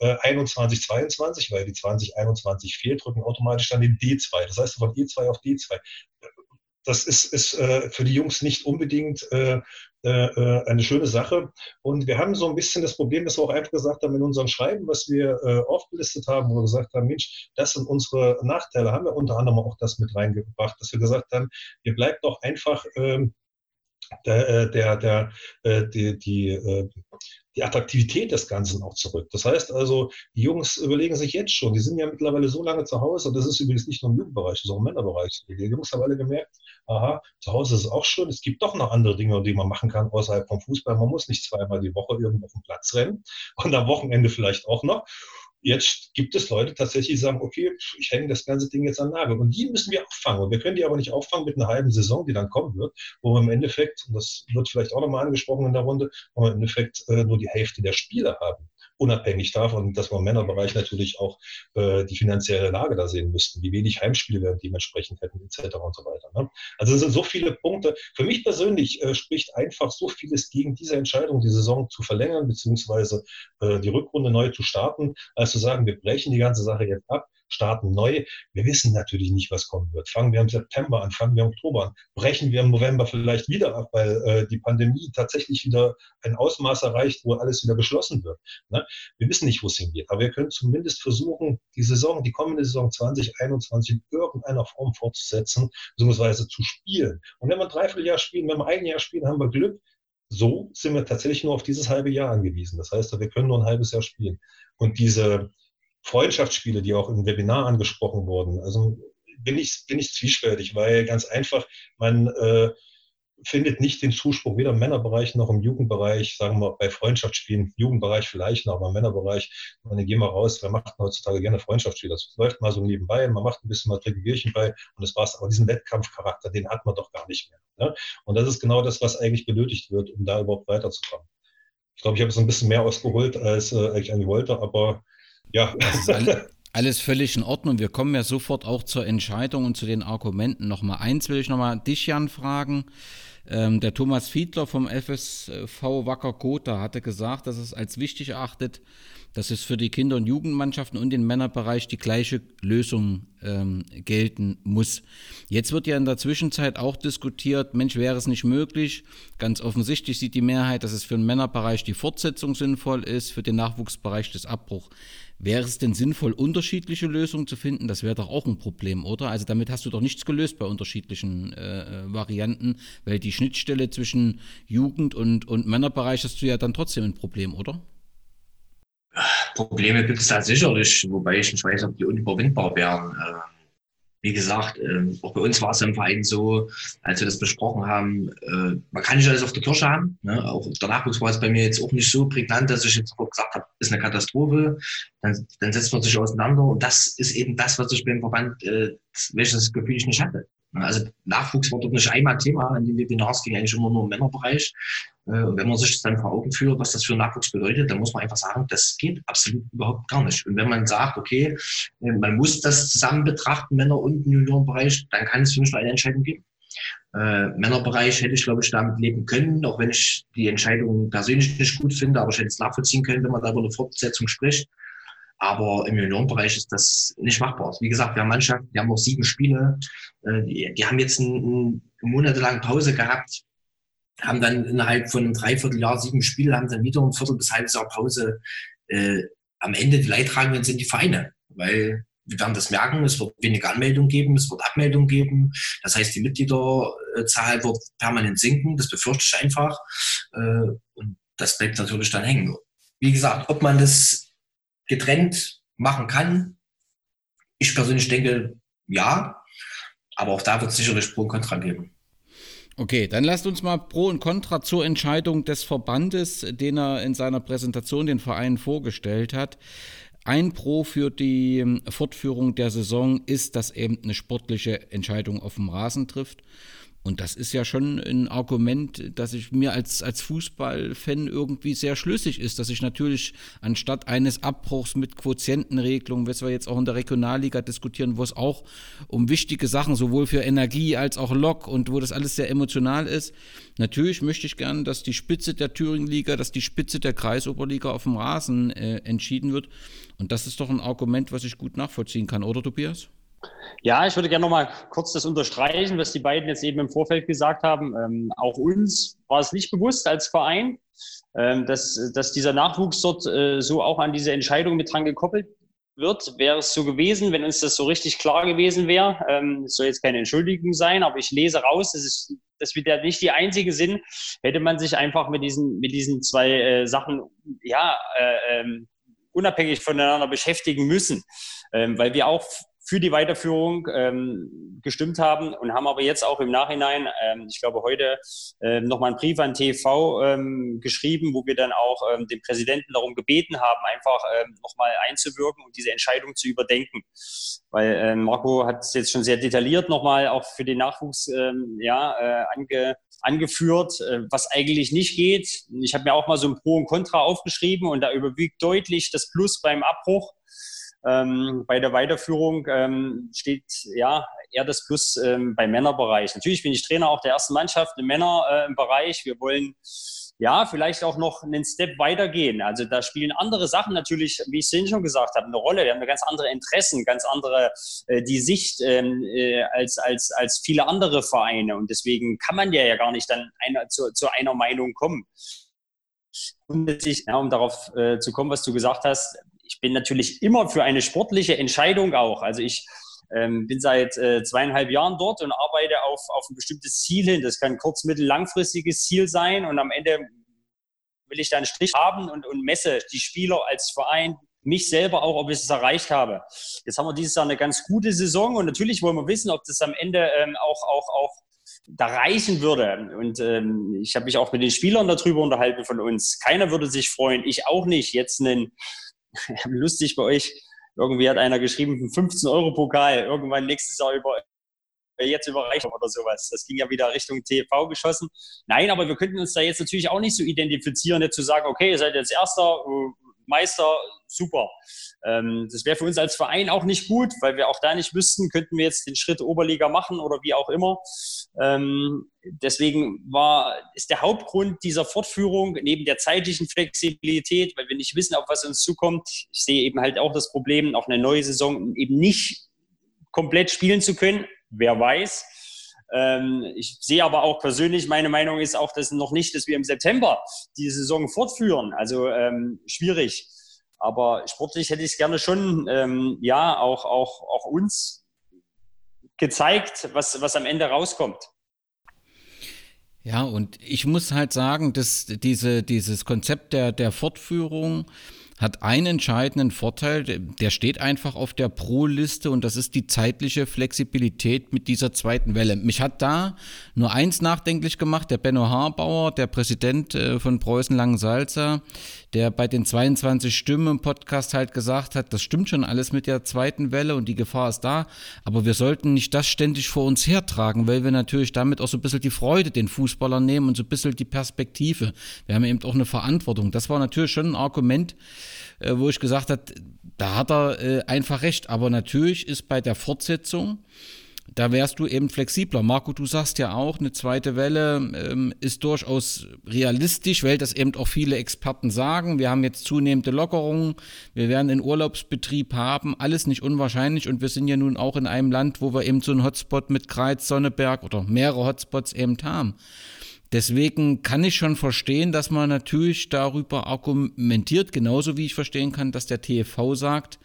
S14: äh, 21, 22, weil die 2021 fehlt, rücken automatisch dann den D2. Das heißt von E2 auf D2 das ist, ist äh, für die Jungs nicht unbedingt äh, äh, eine schöne Sache. Und wir haben so ein bisschen das Problem, dass wir auch einfach gesagt haben in unserem Schreiben, was wir äh, aufgelistet haben, wo wir gesagt haben, Mensch, das sind unsere Nachteile, haben wir unter anderem auch das mit reingebracht, dass wir gesagt haben, ihr bleibt doch einfach ähm, der, äh, der, der, äh, die, die, äh, die Attraktivität des Ganzen auch zurück. Das heißt also, die Jungs überlegen sich jetzt schon, die sind ja mittlerweile so lange zu Hause, und das ist übrigens nicht nur im Jugendbereich, das ist auch im Männerbereich. Die Jungs haben alle gemerkt, aha, zu Hause ist es auch schön, es gibt doch noch andere Dinge, die man machen kann außerhalb vom Fußball. Man muss nicht zweimal die Woche irgendwo auf den Platz rennen und am Wochenende vielleicht auch noch. Jetzt gibt es Leute tatsächlich, die sagen, okay, ich hänge das ganze Ding jetzt an Nagel. Und die müssen wir auffangen. Und wir können die aber nicht auffangen mit einer halben Saison, die dann kommen wird, wo wir im Endeffekt, und das wird vielleicht auch nochmal angesprochen in der Runde, wo wir im Endeffekt äh, nur die Hälfte der Spiele haben unabhängig davon, dass wir im Männerbereich natürlich auch äh, die finanzielle Lage da sehen müssten, wie wenig Heimspiele wir dementsprechend hätten, etc. und so weiter. Ne? Also es sind so viele Punkte. Für mich persönlich äh, spricht einfach so vieles gegen diese Entscheidung, die Saison zu verlängern, beziehungsweise äh, die Rückrunde neu zu starten, als zu sagen, wir brechen die ganze Sache jetzt ab starten neu. Wir wissen natürlich nicht, was kommen wird. Fangen wir im September an, fangen wir im Oktober an, brechen wir im November vielleicht wieder ab, weil äh, die Pandemie tatsächlich wieder ein Ausmaß erreicht, wo alles wieder geschlossen wird. Ne? Wir wissen nicht, wo es hingeht, aber wir können zumindest versuchen, die Saison, die kommende Saison 2021 in irgendeiner Form fortzusetzen, beziehungsweise zu spielen. Und wenn wir ein Dreivierteljahr spielen, wenn wir ein Jahr spielen, haben wir Glück. So sind wir tatsächlich nur auf dieses halbe Jahr angewiesen. Das heißt, wir können nur ein halbes Jahr spielen. Und diese, Freundschaftsspiele, die auch im Webinar angesprochen wurden. Also bin ich, bin ich zwiespältig, weil ganz einfach, man äh, findet nicht den Zuspruch weder im Männerbereich noch im Jugendbereich, sagen wir bei Freundschaftsspielen, Jugendbereich vielleicht noch, aber im Männerbereich, man gehen mal raus, wer macht heutzutage gerne Freundschaftsspiele? Das läuft mal so nebenbei, man macht ein bisschen mal Trinkbierchen bei und das war's. Aber diesen Wettkampfcharakter, den hat man doch gar nicht mehr. Ne? Und das ist genau das, was eigentlich benötigt wird, um da überhaupt weiterzukommen. Ich glaube, ich habe jetzt ein bisschen mehr ausgeholt, als äh, ich eigentlich wollte, aber ja.
S12: Das ist alle, alles völlig in Ordnung. Wir kommen ja sofort auch zur Entscheidung und zu den Argumenten. Nochmal eins will ich nochmal dich, Jan, fragen. Ähm, der Thomas Fiedler vom FSV Wacker Gotha hatte gesagt, dass es als wichtig erachtet, dass es für die Kinder- und Jugendmannschaften und den Männerbereich die gleiche Lösung ähm, gelten muss. Jetzt wird ja in der Zwischenzeit auch diskutiert, Mensch, wäre es nicht möglich? Ganz offensichtlich sieht die Mehrheit, dass es für den Männerbereich die Fortsetzung sinnvoll ist, für den Nachwuchsbereich das Abbruch. Wäre es denn sinnvoll, unterschiedliche Lösungen zu finden? Das wäre doch auch ein Problem, oder? Also damit hast du doch nichts gelöst bei unterschiedlichen äh, äh, Varianten, weil die Schnittstelle zwischen Jugend- und, und Männerbereich hast du ja dann trotzdem ein Problem, oder?
S15: Probleme gibt es da sicherlich, wobei ich nicht weiß, ob die unüberwindbar wären. Wie gesagt, äh, auch bei uns war es im Verein so, als wir das besprochen haben, äh, man kann nicht alles auf der Kirsche haben. Ne? Auch der Nachwuchs war es bei mir jetzt auch nicht so prägnant, dass ich jetzt gesagt habe, ist eine Katastrophe. Dann, dann setzt man sich auseinander und das ist eben das, was ich beim Verband, äh, welches Gefühl ich nicht hatte. Also Nachwuchs war dort nicht einmal Thema. In den Webinars ging eigentlich immer nur im Männerbereich. Äh, und wenn man sich das dann vor Augen führt, was das für Nachwuchs bedeutet, dann muss man einfach sagen, das geht absolut überhaupt gar nicht. Und wenn man sagt, okay, äh, man muss das zusammen betrachten, Männer- und Juniorenbereich, dann kann es für mich nur eine Entscheidung geben. Äh, Männerbereich hätte ich, glaube ich, damit leben können, auch wenn ich die Entscheidung persönlich nicht gut finde, aber ich hätte es nachvollziehen können, wenn man da über eine Fortsetzung spricht. Aber im Juniorenbereich ist das nicht machbar. Wie gesagt, wir haben Mannschaften, die haben noch sieben Spiele, äh, die, die haben jetzt eine monatelang Pause gehabt, haben dann innerhalb von einem Dreivierteljahr sieben Spiele, haben dann wieder ein Viertel bis halbes Jahr Pause. Äh, am Ende die Leidtragenden sind die Vereine, weil wir werden das merken, es wird weniger Anmeldungen geben, es wird Abmeldungen geben. Das heißt, die Mitgliederzahl wird permanent sinken, das befürchte ich einfach. Äh, und das bleibt natürlich dann hängen. Wie gesagt, ob man das getrennt machen kann, ich persönlich denke, ja, aber auch da wird es sicherlich Pro und Contra geben.
S12: Okay, dann lasst uns mal Pro und Contra zur Entscheidung des Verbandes, den er in seiner Präsentation den Verein vorgestellt hat. Ein Pro für die ähm, Fortführung der Saison ist, dass eben eine sportliche Entscheidung auf dem Rasen trifft. Und das ist ja schon ein Argument, dass ich mir als, als Fußballfan irgendwie sehr schlüssig ist, dass ich natürlich anstatt eines Abbruchs mit Quotientenregelung, was wir jetzt auch in der Regionalliga diskutieren, wo es auch um wichtige Sachen, sowohl für Energie als auch Lok und wo das alles sehr emotional ist, natürlich möchte ich gern, dass die Spitze der Thüringenliga, dass die Spitze der Kreisoberliga auf dem Rasen äh, entschieden wird. Und das ist doch ein Argument, was ich gut nachvollziehen kann, oder Tobias?
S13: Ja, ich würde gerne noch mal kurz das unterstreichen, was die beiden jetzt eben im Vorfeld gesagt haben. Ähm, auch uns war es nicht bewusst als Verein, ähm, dass, dass dieser Nachwuchs dort äh, so auch an diese Entscheidung mit dran gekoppelt wird. Wäre es so gewesen, wenn uns das so richtig klar gewesen wäre, ähm, soll jetzt keine Entschuldigung sein, aber ich lese raus, dass, es, dass wir da nicht die einzige sind, hätte man sich einfach mit diesen, mit diesen zwei äh, Sachen ja, äh, ähm, unabhängig voneinander beschäftigen müssen, ähm, weil wir auch für die Weiterführung ähm, gestimmt haben und haben aber jetzt auch im Nachhinein, ähm, ich glaube heute, ähm, nochmal einen Brief an TV ähm, geschrieben, wo wir dann auch ähm, den Präsidenten darum gebeten haben, einfach ähm, nochmal einzuwirken und diese Entscheidung zu überdenken. Weil ähm, Marco hat es jetzt schon sehr detailliert nochmal auch für den Nachwuchs ähm, ja, äh, ange, angeführt, äh, was eigentlich nicht geht. Ich habe mir auch mal so ein Pro und Contra aufgeschrieben und da überwiegt deutlich das Plus beim Abbruch. Ähm, bei der Weiterführung ähm, steht ja eher das Plus ähm, beim Männerbereich. Natürlich bin ich Trainer auch der ersten Mannschaft im Männerbereich. Äh, Wir wollen ja, vielleicht auch noch einen Step weitergehen. Also da spielen andere Sachen natürlich, wie ich es schon gesagt habe, eine Rolle. Wir haben ganz andere Interessen, ganz andere äh, die Sicht ähm, äh, als, als, als viele andere Vereine. Und deswegen kann man ja, ja gar nicht dann einer, zu, zu einer Meinung kommen. Grundsätzlich, ja, um darauf äh, zu kommen, was du gesagt hast, bin natürlich immer für eine sportliche Entscheidung auch. Also ich ähm, bin seit äh, zweieinhalb Jahren dort und arbeite auf, auf ein bestimmtes Ziel hin. Das kann kurz-, mittel-, langfristiges Ziel sein und am Ende will ich da einen Strich haben und, und messe die Spieler als Verein, mich selber auch, ob ich es erreicht habe. Jetzt haben wir dieses Jahr eine ganz gute Saison und natürlich wollen wir wissen, ob das am Ende ähm, auch, auch, auch da reichen würde. Und ähm, ich habe mich auch mit den Spielern darüber unterhalten von uns. Keiner würde sich freuen, ich auch nicht, jetzt einen [LAUGHS] lustig bei euch. Irgendwie hat einer geschrieben, 15-Euro-Pokal, irgendwann nächstes Jahr über, jetzt überreichen oder sowas. Das ging ja wieder Richtung TV geschossen. Nein, aber wir könnten uns da jetzt natürlich auch nicht so identifizieren, jetzt zu sagen, okay, ihr seid jetzt Erster, äh, Meister, super. Ähm, das wäre für uns als Verein auch nicht gut, weil wir auch da nicht wüssten, könnten wir jetzt den Schritt Oberliga machen oder wie auch immer. Ähm, deswegen war, ist der Hauptgrund dieser Fortführung neben der zeitlichen Flexibilität, weil wir nicht wissen, auf was uns zukommt. Ich sehe eben halt auch das Problem, auch eine neue Saison eben nicht komplett spielen zu können. Wer weiß. Ähm, ich sehe aber auch persönlich, meine Meinung ist auch, dass noch nicht, dass wir im September die Saison fortführen. Also ähm, schwierig. Aber sportlich hätte ich es gerne schon, ähm, ja, auch, auch, auch uns gezeigt, was, was am Ende rauskommt.
S12: Ja, und ich muss halt sagen, dass diese, dieses Konzept der, der Fortführung, hat einen entscheidenden Vorteil, der steht einfach auf der Pro-Liste und das ist die zeitliche Flexibilität mit dieser zweiten Welle. Mich hat da nur eins nachdenklich gemacht, der Benno Harbauer, der Präsident äh, von Preußen Langensalza, der bei den 22 Stimmen im Podcast halt gesagt hat, das stimmt schon alles mit der zweiten Welle und die Gefahr ist da, aber wir sollten nicht das ständig vor uns hertragen, weil wir natürlich damit auch so ein bisschen die Freude den Fußballern nehmen und so ein bisschen die Perspektive. Wir haben eben auch eine Verantwortung. Das war natürlich schon ein Argument, äh, wo ich gesagt habe, da hat er äh, einfach recht. Aber natürlich ist bei der Fortsetzung, da wärst du eben flexibler. Marco, du sagst ja auch, eine zweite Welle ähm, ist durchaus realistisch, weil das eben auch viele Experten sagen. Wir haben jetzt zunehmende Lockerungen, wir werden einen Urlaubsbetrieb haben, alles nicht unwahrscheinlich und wir sind ja nun auch in einem Land, wo wir eben so einen Hotspot mit Kreiz, Sonneberg oder mehrere Hotspots eben haben. Deswegen kann ich schon verstehen, dass man natürlich darüber argumentiert, genauso wie ich verstehen kann, dass der TFV sagt,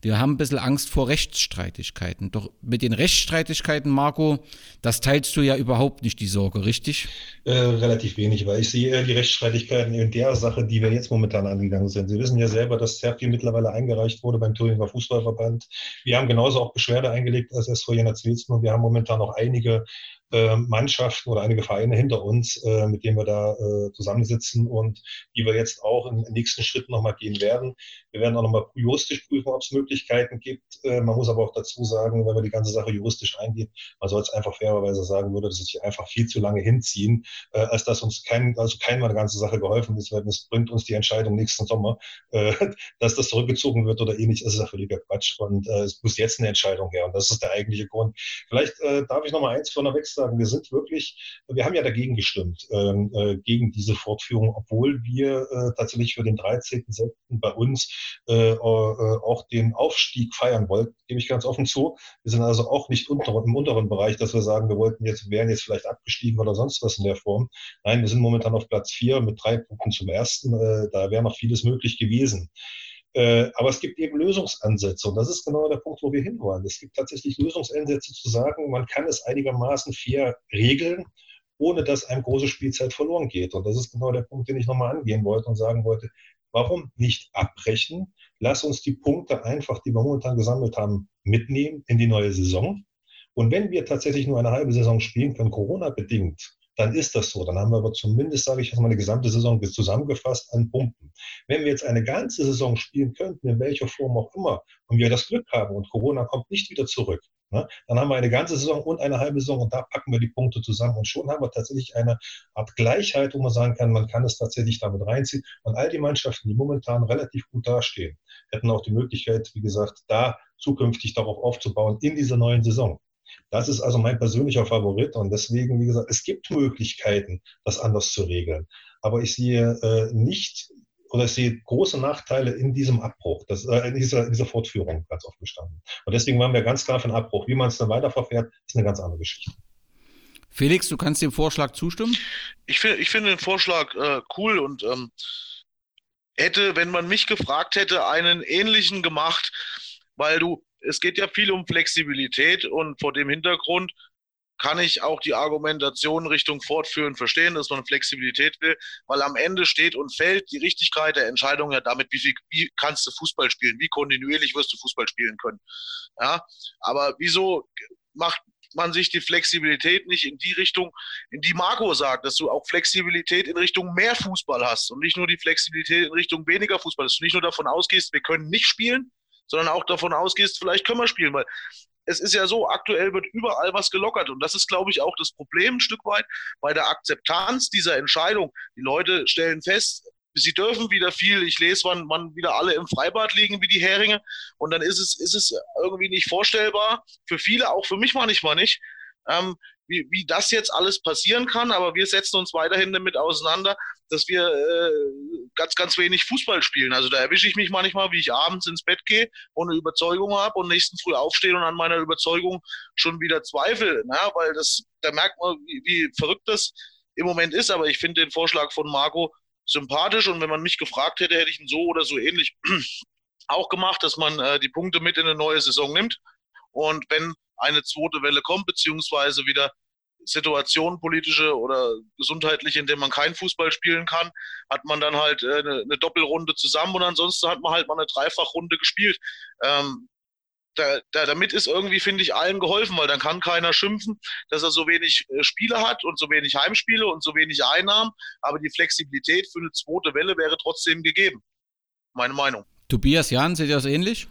S12: wir haben ein bisschen Angst vor Rechtsstreitigkeiten. Doch mit den Rechtsstreitigkeiten, Marco, das teilst du ja überhaupt nicht die Sorge, richtig?
S14: Äh, relativ wenig, weil ich sehe die Rechtsstreitigkeiten in der Sache, die wir jetzt momentan angegangen sind. Sie wissen ja selber, dass sehr viel mittlerweile eingereicht wurde beim Thüringer Fußballverband. Wir haben genauso auch Beschwerde eingelegt als SV Jena Zwilzen und wir haben momentan auch einige äh, Mannschaften oder einige Vereine hinter uns, äh, mit denen wir da äh, zusammensitzen und die wir jetzt auch im nächsten Schritt nochmal gehen werden. Wir werden auch nochmal juristisch prüfen, ob es Möglichkeiten gibt. Äh, man muss aber auch dazu sagen, wenn man die ganze Sache juristisch eingeht, man soll es einfach fairerweise sagen, würde das sich einfach viel zu lange hinziehen, äh, als dass uns kein, also keiner der ganze Sache geholfen ist, weil es bringt uns die Entscheidung nächsten Sommer, [LAUGHS] äh, dass das zurückgezogen wird oder ähnlich, ist ja völliger Quatsch. Und es muss jetzt eine Entscheidung her. Und das ist der eigentliche Grund. Vielleicht darf ich noch mal eins vorneweg sagen. Wir sind wirklich, wir haben ja dagegen gestimmt, ähm, äh, gegen diese Fortführung, obwohl wir tatsächlich für den 13.07. bei uns äh, auch den Aufstieg feiern wollten, gebe ich ganz offen zu. Wir sind also auch nicht unter, im unteren Bereich, dass wir sagen, wir wollten jetzt, wären jetzt vielleicht abgestiegen oder sonst was in der Form. Nein, wir sind momentan auf Platz vier mit drei Punkten zum ersten. Äh, da wäre noch vieles möglich gewesen. Äh, aber es gibt eben Lösungsansätze und das ist genau der Punkt, wo wir hinwollen. Es gibt tatsächlich Lösungsansätze zu sagen, man kann es einigermaßen fair regeln, ohne dass einem große Spielzeit verloren geht. Und das ist genau der Punkt, den ich nochmal angehen wollte und sagen wollte, warum nicht abbrechen? Lass uns die Punkte einfach, die wir momentan gesammelt haben, mitnehmen in die neue Saison. Und wenn wir tatsächlich nur eine halbe Saison spielen können, Corona-bedingt, dann ist das so. Dann haben wir aber zumindest, sage ich jetzt mal, eine gesamte Saison zusammengefasst an Punkten. Wenn wir jetzt eine ganze Saison spielen könnten, in welcher Form auch immer, und wir das Glück haben und Corona kommt nicht wieder zurück, ne, dann haben wir eine ganze Saison und eine halbe Saison und da packen wir die Punkte zusammen und schon haben wir tatsächlich eine Art Gleichheit, wo man sagen kann, man kann es tatsächlich damit reinziehen. Und all die Mannschaften, die momentan relativ gut dastehen, hätten auch die Möglichkeit, wie gesagt, da zukünftig darauf aufzubauen in dieser neuen Saison. Das ist also mein persönlicher Favorit und deswegen, wie gesagt, es gibt Möglichkeiten, das anders zu regeln. Aber ich sehe äh, nicht oder ich sehe große Nachteile in diesem Abbruch, das, äh, in, dieser, in dieser Fortführung ganz oft gestanden. Und deswegen waren wir ganz klar für einen Abbruch. Wie man es dann weiterverfährt, ist eine ganz andere Geschichte.
S12: Felix, du kannst dem Vorschlag zustimmen?
S16: Ich, ich finde den Vorschlag äh, cool und ähm, hätte, wenn man mich gefragt hätte, einen ähnlichen gemacht, weil du es geht ja viel um Flexibilität und vor dem Hintergrund kann ich auch die Argumentation Richtung Fortführen verstehen, dass man Flexibilität will, weil am Ende steht und fällt die Richtigkeit der Entscheidung ja damit, wie, viel, wie kannst du Fußball spielen, wie kontinuierlich wirst du Fußball spielen können. Ja, aber wieso macht man sich die Flexibilität nicht in die Richtung, in die Marco sagt, dass du auch Flexibilität in Richtung mehr Fußball hast und nicht nur die Flexibilität in Richtung weniger Fußball, dass du nicht nur davon ausgehst, wir können nicht spielen, sondern auch davon ausgehst, vielleicht können wir spielen, weil es ist ja so, aktuell wird überall was gelockert. Und das ist, glaube ich, auch das Problem ein Stück weit bei der Akzeptanz dieser Entscheidung. Die Leute stellen fest, sie dürfen wieder viel. Ich lese, wann, wann wieder alle im Freibad liegen wie die Heringe. Und dann ist es, ist es irgendwie nicht vorstellbar. Für viele, auch für mich manchmal nicht, ähm, wie, wie das jetzt alles passieren kann. Aber wir setzen uns weiterhin damit auseinander, dass wir äh, ganz, ganz wenig Fußball spielen. Also da erwische ich mich manchmal, wie ich abends ins Bett gehe und eine Überzeugung habe und nächsten Früh aufstehe und an meiner Überzeugung schon wieder zweifle. Na, ne? weil das, da merkt man, wie, wie verrückt das im Moment ist. Aber ich finde den Vorschlag von Marco sympathisch und wenn man mich gefragt hätte, hätte ich ihn so oder so ähnlich [CLEARS THROAT] auch gemacht, dass man äh, die Punkte mit in eine neue Saison nimmt. Und wenn eine zweite Welle kommt, beziehungsweise wieder Situationen, politische oder gesundheitliche, in denen man keinen Fußball spielen kann, hat man dann halt äh, eine, eine, Doppelrunde zusammen und ansonsten hat man halt mal eine Dreifachrunde gespielt. Ähm, da, da, damit ist irgendwie, finde ich, allen geholfen, weil dann kann keiner schimpfen, dass er so wenig äh, Spiele hat und so wenig Heimspiele und so wenig Einnahmen. Aber die Flexibilität für eine zweite Welle wäre trotzdem gegeben. Meine Meinung.
S12: Tobias Jan, seht ihr das ähnlich?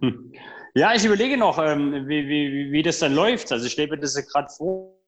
S13: Hm. Ja, ich überlege noch, ähm, wie, wie, wie das dann läuft. Also ich stelle mir das gerade vor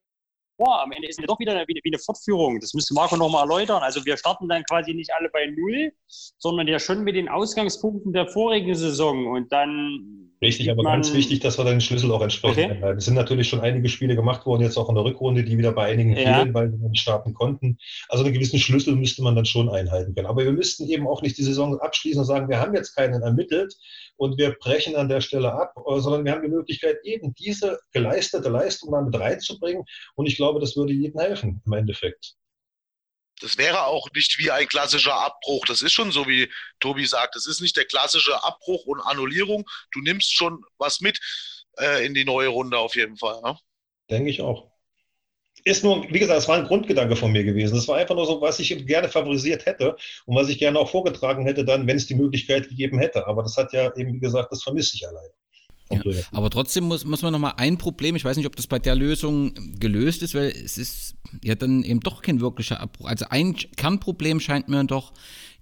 S13: boah, am Ende ist es doch wieder wie, wie eine Fortführung. Das müsste Marco nochmal erläutern. Also wir starten dann quasi nicht alle bei Null, sondern ja schon mit den Ausgangspunkten der vorigen Saison und dann
S14: Richtig, aber ganz wichtig, dass wir den Schlüssel auch entsprechend okay. Es sind natürlich schon einige Spiele gemacht worden, jetzt auch in der Rückrunde, die wieder bei einigen ja. fehlen, weil wir nicht starten konnten. Also einen gewissen Schlüssel müsste man dann schon einhalten können. Aber wir müssten eben auch nicht die Saison abschließen und sagen, wir haben jetzt keinen ermittelt und wir brechen an der Stelle ab, sondern wir haben die Möglichkeit, eben diese geleistete Leistung mal mit reinzubringen. Und ich glaube, das würde jedem helfen im Endeffekt
S16: das wäre auch nicht wie ein klassischer Abbruch. Das ist schon so, wie Tobi sagt. Das ist nicht der klassische Abbruch und Annullierung. Du nimmst schon was mit äh, in die neue Runde auf jeden Fall. Ne?
S14: Denke ich auch. Ist nur, wie gesagt, es war ein Grundgedanke von mir gewesen. Das war einfach nur so, was ich gerne favorisiert hätte und was ich gerne auch vorgetragen hätte, dann, wenn es die Möglichkeit gegeben hätte. Aber das hat ja eben, wie gesagt, das vermisse ich allein. Ja,
S12: aber trotzdem muss, muss man nochmal ein Problem, ich weiß nicht, ob das bei der Lösung gelöst ist, weil es ist ja dann eben doch kein wirklicher Abbruch. Also ein Kernproblem scheint mir doch,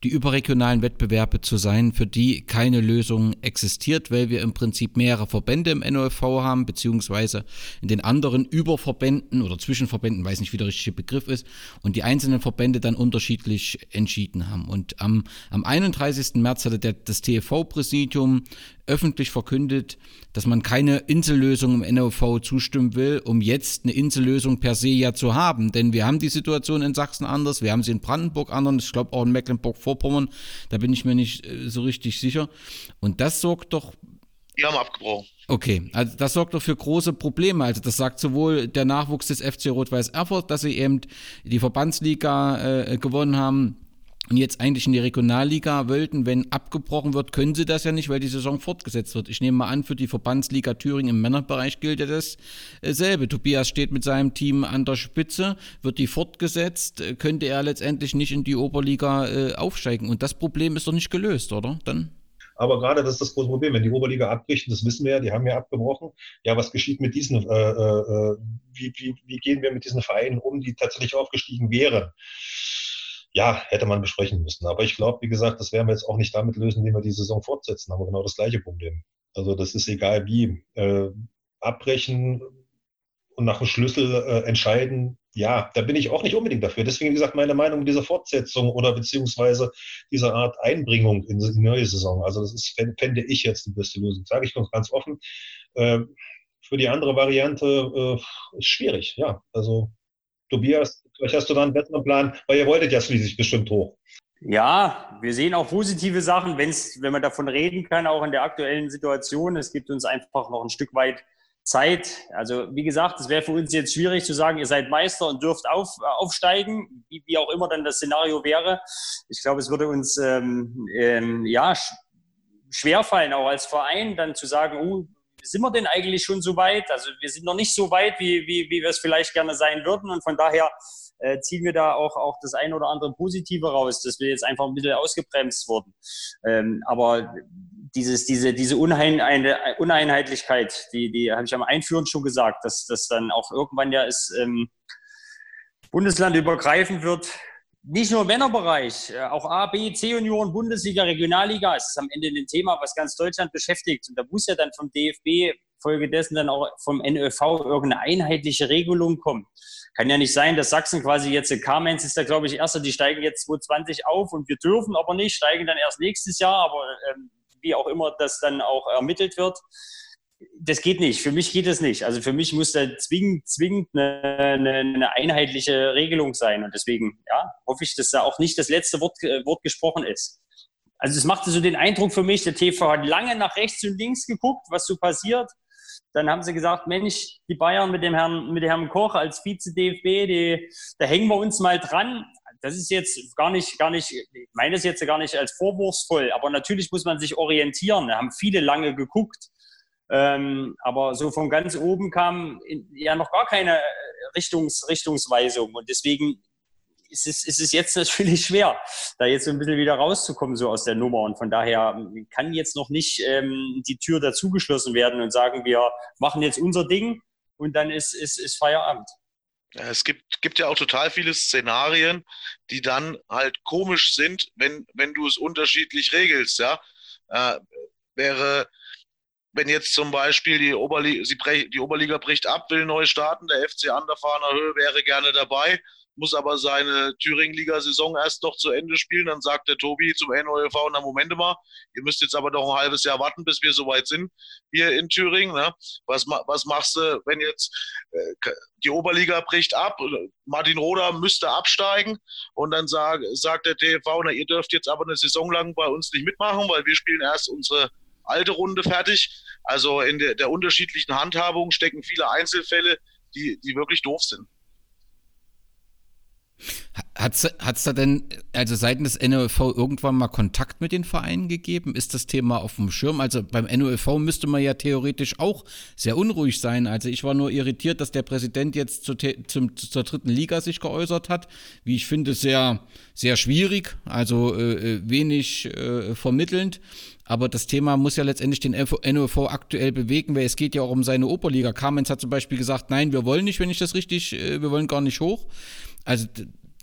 S12: die überregionalen Wettbewerbe zu sein, für die keine Lösung existiert, weil wir im Prinzip mehrere Verbände im NOFV haben, beziehungsweise in den anderen Überverbänden oder Zwischenverbänden, weiß nicht, wie der richtige Begriff ist, und die einzelnen Verbände dann unterschiedlich entschieden haben. Und am, am 31. März hatte der, das TFV-Präsidium öffentlich verkündet, dass man keine Insellösung im NOV zustimmen will, um jetzt eine Insellösung per se ja zu haben. Denn wir haben die Situation in Sachsen anders, wir haben sie in Brandenburg anders, ich glaube auch in Mecklenburg-Vorpommern, da bin ich mir nicht äh, so richtig sicher. Und das sorgt doch.
S16: Die haben abgebrochen.
S12: Okay, also das sorgt doch für große Probleme. Also das sagt sowohl der Nachwuchs des FC Rot-Weiß Erfurt, dass sie eben die Verbandsliga äh, gewonnen haben und jetzt eigentlich in die Regionalliga wollten, wenn abgebrochen wird, können sie das ja nicht, weil die Saison fortgesetzt wird. Ich nehme mal an, für die Verbandsliga Thüringen im Männerbereich gilt ja dasselbe. Tobias steht mit seinem Team an der Spitze, wird die fortgesetzt, könnte er letztendlich nicht in die Oberliga äh, aufsteigen. Und das Problem ist doch nicht gelöst, oder? Dann?
S14: Aber gerade das ist das große Problem, wenn die Oberliga abbricht, das wissen wir ja, die haben ja abgebrochen. Ja, was geschieht mit diesen, äh, äh, wie, wie, wie gehen wir mit diesen Vereinen um, die tatsächlich aufgestiegen wären? Ja, hätte man besprechen müssen. Aber ich glaube, wie gesagt, das werden wir jetzt auch nicht damit lösen, indem wir die Saison fortsetzen. Haben wir genau das gleiche Problem. Also das ist egal wie. Äh, abbrechen und nach dem Schlüssel äh, entscheiden, ja, da bin ich auch nicht unbedingt dafür. Deswegen, wie gesagt, meine Meinung, diese Fortsetzung oder beziehungsweise diese Art Einbringung in die neue Saison. Also das ist, fände ich jetzt die beste Lösung. Sage ich uns ganz offen. Äh, für die andere Variante äh, ist schwierig, ja. Also Tobias, vielleicht hast du da einen besseren Plan, weil ihr wolltet ja schließlich bestimmt hoch.
S13: Ja, wir sehen auch positive Sachen, wenn's, wenn man davon reden kann, auch in der aktuellen Situation. Es gibt uns einfach noch ein Stück weit Zeit. Also wie gesagt, es wäre für uns jetzt schwierig zu sagen, ihr seid Meister und dürft auf, aufsteigen, wie, wie auch immer dann das Szenario wäre. Ich glaube, es würde uns ähm, ähm, ja schwerfallen, auch als Verein, dann zu sagen, oh, sind wir denn eigentlich schon so weit? Also wir sind noch nicht so weit, wie, wie, wie wir es vielleicht gerne sein würden. Und von daher äh, ziehen wir da auch, auch das ein oder andere Positive raus, dass wir jetzt einfach ein bisschen ausgebremst wurden. Ähm, aber dieses, diese, diese Unein, Uneinheitlichkeit, die, die habe ich am Einführen schon gesagt, dass das dann auch irgendwann ja ist, ähm, bundeslandübergreifend wird, nicht nur im Männerbereich, äh, auch A, B, C-Junioren, Bundesliga, Regionalliga. Es ist am Ende ein Thema, was ganz Deutschland beschäftigt. Und da muss ja dann vom DFB folgedessen dann auch vom NÖV irgendeine einheitliche Regelung kommen. Kann ja nicht sein, dass Sachsen quasi jetzt, Kamenz ist da glaube ich erster, die steigen jetzt 2020 auf und wir dürfen aber nicht, steigen dann erst nächstes Jahr, aber ähm, wie auch immer das dann auch ermittelt wird das geht nicht. Für mich geht es nicht. Also für mich muss da zwingend, zwingend eine, eine, eine, einheitliche Regelung sein. Und deswegen ja, hoffe ich, dass da auch nicht das letzte Wort, äh, Wort gesprochen ist. Also es machte so den Eindruck für mich, der TV hat lange nach rechts und links geguckt, was so passiert. Dann haben sie gesagt, Mensch, die Bayern mit dem Herrn, mit dem Herrn Koch als Vize-DFB, da hängen wir uns mal dran. Das ist jetzt gar nicht, gar nicht, ich meine es jetzt gar nicht als vorwurfsvoll, aber natürlich muss man sich orientieren. Da haben viele lange geguckt. Ähm, aber so von ganz oben kam in, ja noch gar keine Richtungs, Richtungsweisung. Und deswegen ist es, ist es jetzt [LAUGHS] natürlich schwer, da jetzt so ein bisschen wieder rauszukommen, so aus der Nummer. Und von daher kann jetzt noch nicht ähm, die Tür dazugeschlossen werden und sagen, wir machen jetzt unser Ding und dann ist, ist, ist Feierabend.
S16: Es gibt, gibt ja auch total viele Szenarien, die dann halt komisch sind, wenn, wenn du es unterschiedlich regelst. Ja? Äh, wäre wenn jetzt zum Beispiel die Oberliga, die Oberliga bricht ab, will neu starten, der FC Anderfahner Höhe wäre gerne dabei, muss aber seine Thüringen-Liga-Saison erst noch zu Ende spielen. Dann sagt der Tobi zum NOLV, na Moment mal, ihr müsst jetzt aber noch ein halbes Jahr warten, bis wir soweit sind hier in Thüringen. Ne? Was, was machst du, wenn jetzt äh, die Oberliga bricht ab, Martin Roder müsste absteigen und dann sag, sagt der TV, na ihr dürft jetzt aber eine Saison lang bei uns nicht mitmachen, weil wir spielen erst unsere alte Runde fertig. Also in der, der unterschiedlichen Handhabung stecken viele Einzelfälle, die, die wirklich doof sind.
S12: Hat es da denn, also seitens des NOLV irgendwann mal Kontakt mit den Vereinen gegeben? Ist das Thema auf dem Schirm? Also beim NOLV müsste man ja theoretisch auch sehr unruhig sein. Also ich war nur irritiert, dass der Präsident jetzt zu, zum, zur dritten Liga sich geäußert hat. Wie ich finde, sehr, sehr schwierig, also äh, äh wenig äh, vermittelnd. Aber das Thema muss ja letztendlich den NOV aktuell bewegen, weil es geht ja auch um seine Oberliga. Kamenz hat zum Beispiel gesagt, nein, wir wollen nicht, wenn ich das richtig, äh, wir wollen gar nicht hoch. Also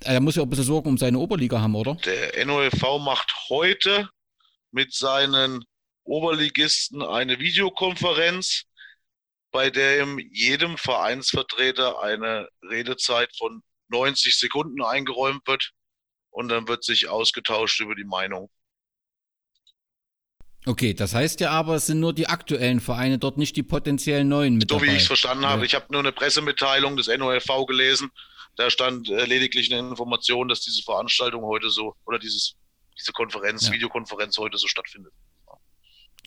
S12: er muss ja auch ein bisschen Sorgen um seine Oberliga haben, oder?
S16: Der NOLV macht heute mit seinen Oberligisten eine Videokonferenz, bei der jedem Vereinsvertreter eine Redezeit von 90 Sekunden eingeräumt wird und dann wird sich ausgetauscht über die Meinung.
S12: Okay, das heißt ja aber, es sind nur die aktuellen Vereine dort, nicht die potenziellen neuen mit
S16: So
S12: dabei.
S16: wie ich es verstanden habe. Ich habe nur eine Pressemitteilung des NOLV gelesen. Da stand äh, lediglich eine Information, dass diese Veranstaltung heute so oder dieses, diese Konferenz,
S12: Ja.
S16: Videokonferenz heute so stattfindet.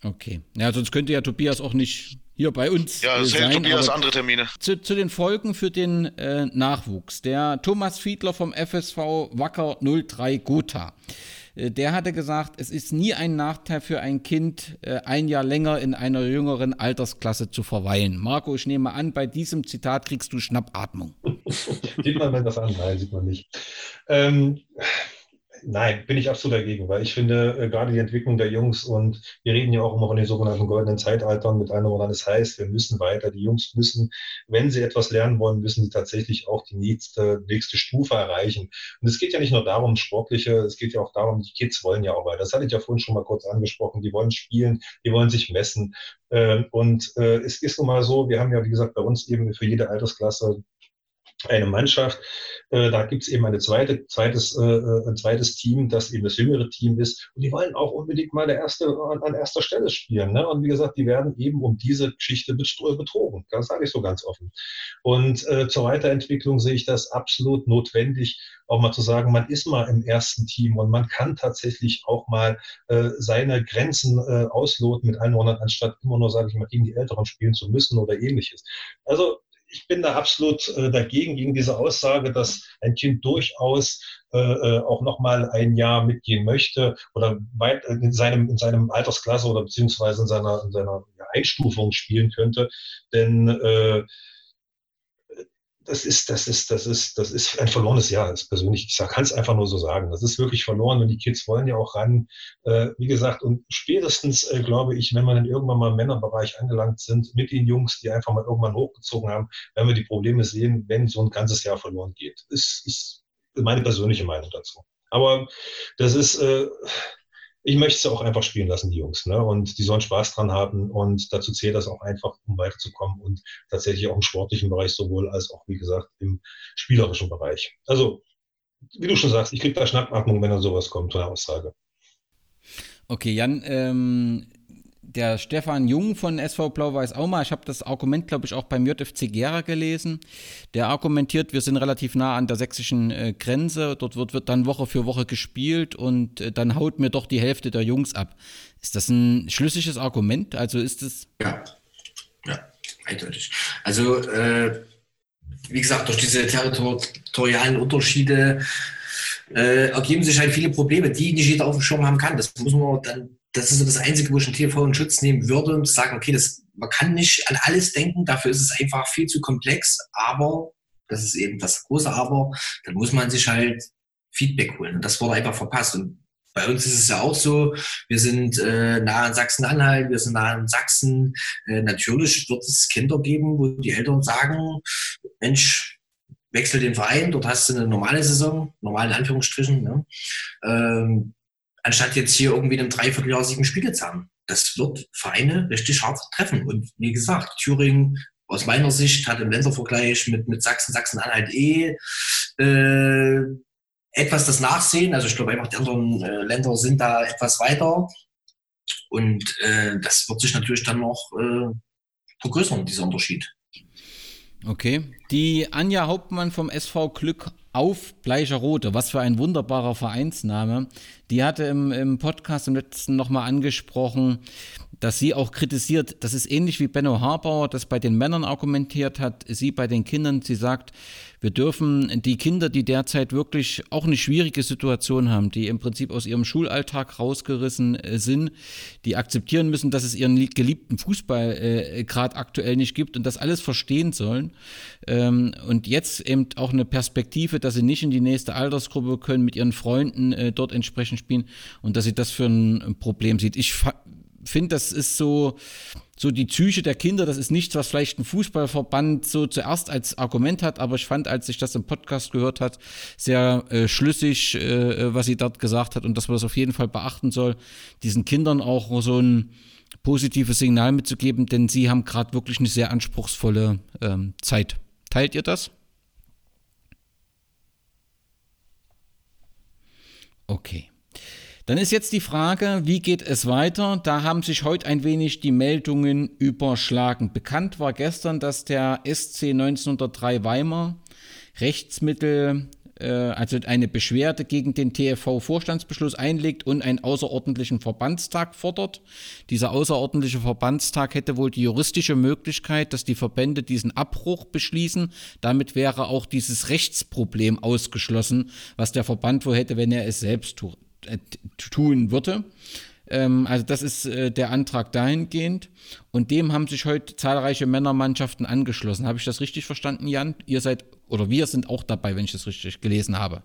S12: Okay. Ja, sonst könnte ja Tobias auch nicht hier bei uns
S16: Ja,
S12: äh,
S16: es hält
S12: sein.
S16: Tobias
S12: aber
S16: andere Termine.
S12: Zu, zu den Folgen für den äh, Nachwuchs. Der Thomas Fiedler vom FSV Wacker 03 Gotha. Äh, Der hatte gesagt, es ist nie ein Nachteil für ein Kind, äh, ein Jahr länger in einer jüngeren Altersklasse zu verweilen. Marco, ich nehme an, bei diesem Zitat kriegst du Schnappatmung. [LAUGHS]
S14: Sieht man mir das an? Nein, sieht man nicht. Ähm, nein, bin ich absolut dagegen, weil ich finde, äh, gerade die Entwicklung der Jungs und wir reden ja auch immer von den sogenannten goldenen Zeitaltern mit einem oder das heißt, wir müssen weiter, die Jungs müssen, wenn sie etwas lernen wollen, müssen sie tatsächlich auch die nächste, nächste Stufe erreichen. Und es geht ja nicht nur darum, Sportliche, es geht ja auch darum, die Kids wollen ja auch weiter. Das hatte ich ja vorhin schon mal kurz angesprochen. Die wollen spielen, die wollen sich messen. Ähm, Und äh, es ist nun mal so, wir haben ja, wie gesagt, bei uns eben für jede Altersklasse eine Mannschaft. Äh, da gibt es eben eine zweite, zweites, äh, äh, ein zweites Team, das eben das jüngere Team ist. Und die wollen auch unbedingt mal der erste, an, an erster Stelle spielen. Ne? Und wie gesagt, die werden eben um diese Geschichte betro- betrogen. Das sage ich so ganz offen. Und äh, zur Weiterentwicklung sehe ich das absolut notwendig, auch mal zu sagen, man ist mal im ersten Team und man kann tatsächlich auch mal äh, seine Grenzen äh, ausloten mit Einwohnern, anstatt immer nur, sage ich mal, gegen die Älteren spielen zu müssen oder ähnliches. Also ich bin da absolut äh, dagegen, gegen diese Aussage, dass ein Kind durchaus äh, äh, auch nochmal ein Jahr mitgehen möchte oder weit äh, in seinem, in seinem Altersklasse oder beziehungsweise in seiner, in seiner Einstufung spielen könnte. Denn äh, das ist, das ist, das ist, das ist ein verlorenes Jahr. Ist persönlich, ich kann es einfach nur so sagen. Das ist wirklich verloren und die Kids wollen ja auch ran. Äh, wie gesagt, und spätestens äh, glaube ich, wenn wir dann irgendwann mal im Männerbereich angelangt sind, mit den Jungs, die einfach mal irgendwann hochgezogen haben, werden wir die Probleme sehen, wenn so ein ganzes Jahr verloren geht. Das ist meine persönliche Meinung dazu. Aber das ist, äh, ich möchte sie auch einfach spielen lassen, die Jungs. Ne? Und die sollen Spaß dran haben. Und dazu zählt das auch einfach, um weiterzukommen. Und tatsächlich auch im sportlichen Bereich sowohl als auch, wie gesagt, im spielerischen Bereich. Also, wie du schon sagst, ich kriege da Schnappatmung, wenn da sowas kommt, so eine Aussage.
S12: Okay, Jan, ähm, der Stefan Jung von SV Blau-Weiß Auma, ich habe das Argument, glaube ich, auch beim JFC Gera gelesen. Der argumentiert, wir sind relativ nah an der sächsischen äh, Grenze. Dort wird, wird dann Woche für Woche gespielt und äh, dann haut mir doch die Hälfte der Jungs ab. Ist das ein schlüssiges Argument? Also ist es.
S15: Ja, ja, eindeutig. Also, äh, wie gesagt, durch diese territorialen Unterschiede äh, ergeben sich halt viele Probleme, die nicht jeder auf dem Schirm haben kann. Das muss man dann, das ist so das Einzige, wo ich einen TV in Schutz nehmen würde und sagen, okay, das, man kann nicht an alles denken, dafür ist es einfach viel zu komplex, aber, das ist eben das große Aber, dann muss man sich halt Feedback holen. Und das wurde einfach verpasst. Und bei uns ist es ja auch so, wir sind äh, nah an Sachsen-Anhalt, wir sind nah an Sachsen. Äh, natürlich wird es Kinder geben, wo die Eltern sagen, Mensch, wechsel den Verein, dort hast du eine normale Saison, normale Anführungsstrichen, ne? ähm, anstatt jetzt hier irgendwie in einem Dreivierteljahr sieben Spiele zu haben. Das wird Vereine richtig hart treffen. Und wie gesagt, Thüringen aus meiner Sicht hat im Ländervergleich mit, mit Sachsen, Sachsen-Anhalt eh äh, etwas das Nachsehen. Also ich glaube einfach, die anderen äh, Länder sind da etwas weiter. Und äh, das wird sich natürlich dann noch äh, vergrößern, dieser Unterschied.
S12: Okay. Die Anja Hauptmann vom SV Glück auf Bleicherode, was für ein wunderbarer Vereinsname. Die hatte im, im Podcast im letzten nochmal angesprochen, dass sie auch kritisiert, das ist ähnlich wie Benno Harbauer das bei den Männern argumentiert hat, sie bei den Kindern, sie sagt, wir dürfen die Kinder, die derzeit wirklich auch eine schwierige Situation haben, die im Prinzip aus ihrem Schulalltag rausgerissen äh, sind, die akzeptieren müssen, dass es ihren geliebten Fußball äh, gerade aktuell nicht gibt und das alles verstehen sollen. Ähm, und jetzt eben auch eine Perspektive, dass sie nicht in die nächste Altersgruppe können, mit ihren Freunden äh, dort entsprechend spielen und dass sie das für ein Problem sieht. Ich finde, das ist so, so die Psyche der Kinder, das ist nichts, was vielleicht ein Fußballverband so zuerst als Argument hat, aber ich fand, als ich das im Podcast gehört hat, sehr äh, schlüssig, äh, was sie dort gesagt hat und dass man das auf jeden Fall beachten soll, diesen Kindern auch so ein positives Signal mitzugeben, denn sie haben gerade wirklich eine sehr anspruchsvolle ähm, Zeit. Teilt ihr das? Okay. Dann ist jetzt die Frage, wie geht es weiter? Da haben sich heute ein wenig die Meldungen überschlagen. Bekannt war gestern, dass der SC 1903 Weimar Rechtsmittel, äh, also eine Beschwerde gegen den TFV-Vorstandsbeschluss einlegt und einen außerordentlichen Verbandstag fordert. Dieser außerordentliche Verbandstag hätte wohl die juristische Möglichkeit, dass die Verbände diesen Abbruch beschließen. Damit wäre auch dieses Rechtsproblem ausgeschlossen, was der Verband wohl hätte, wenn er es selbst tut tun würde. Ähm, also das ist äh, der Antrag dahingehend. Und dem haben sich heute zahlreiche Männermannschaften angeschlossen. Habe ich das richtig verstanden, Jan? Ihr seid oder wir sind auch dabei, wenn ich das richtig gelesen habe.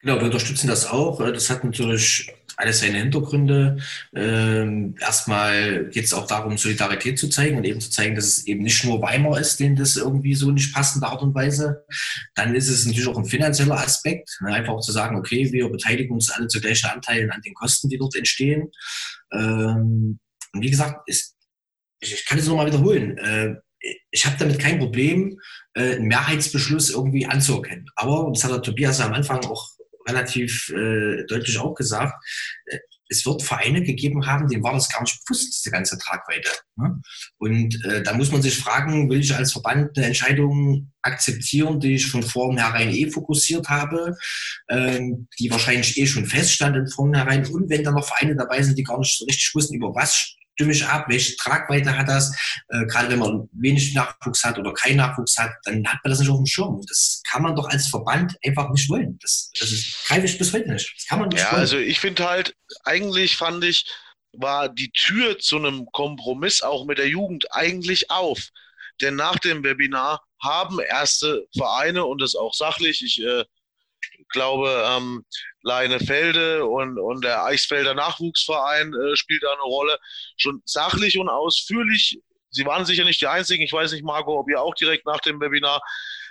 S15: Genau, wir unterstützen das auch. Äh, das hat natürlich alles seine Hintergründe. Ähm, erstmal geht es auch darum, Solidarität zu zeigen und eben zu zeigen, dass es eben nicht nur Weimar ist, den das irgendwie so nicht passende Art und Weise. Dann ist es natürlich auch ein finanzieller Aspekt. Ne? Einfach auch zu sagen, okay, wir beteiligen uns alle zu gleichen Anteilen an den Kosten, die dort entstehen. Ähm, und wie gesagt, ist, ich kann es nochmal wiederholen. Äh, ich habe damit kein Problem, äh, einen Mehrheitsbeschluss irgendwie anzuerkennen. Aber, das hat der Tobias am Anfang auch relativ äh, deutlich auch gesagt, äh, es wird Vereine gegeben haben, denen war das gar nicht bewusst, diese ganze Tragweite. Ne? Und äh, da muss man sich fragen, will ich als Verband eine Entscheidung akzeptieren, die ich von vornherein eh fokussiert habe, ähm, die wahrscheinlich eh schon feststand in vornherein. Und wenn da noch Vereine dabei sind, die gar nicht so richtig wussten, über was stimme ich ab, welche Tragweite hat das, äh, gerade wenn man wenig Nachwuchs hat oder keinen Nachwuchs hat, dann hat man das nicht auf dem Schirm. Das kann man doch als Verband einfach nicht wollen. Das, das ist, greife ich bis heute nicht. Das kann man nicht
S16: ja,
S15: wollen.
S16: also ich finde halt, eigentlich fand ich, war die Tür zu einem Kompromiss auch mit der Jugend eigentlich auf. Denn nach dem Webinar haben erste Vereine und das auch sachlich, ich äh, glaube, ähm, Leinefelde und, und der Eichsfelder Nachwuchsverein äh, spielt da eine Rolle. Schon sachlich und ausführlich. Sie waren sicher nicht die Einzigen. Ich weiß nicht, Marco, ob ihr auch direkt nach dem Webinar,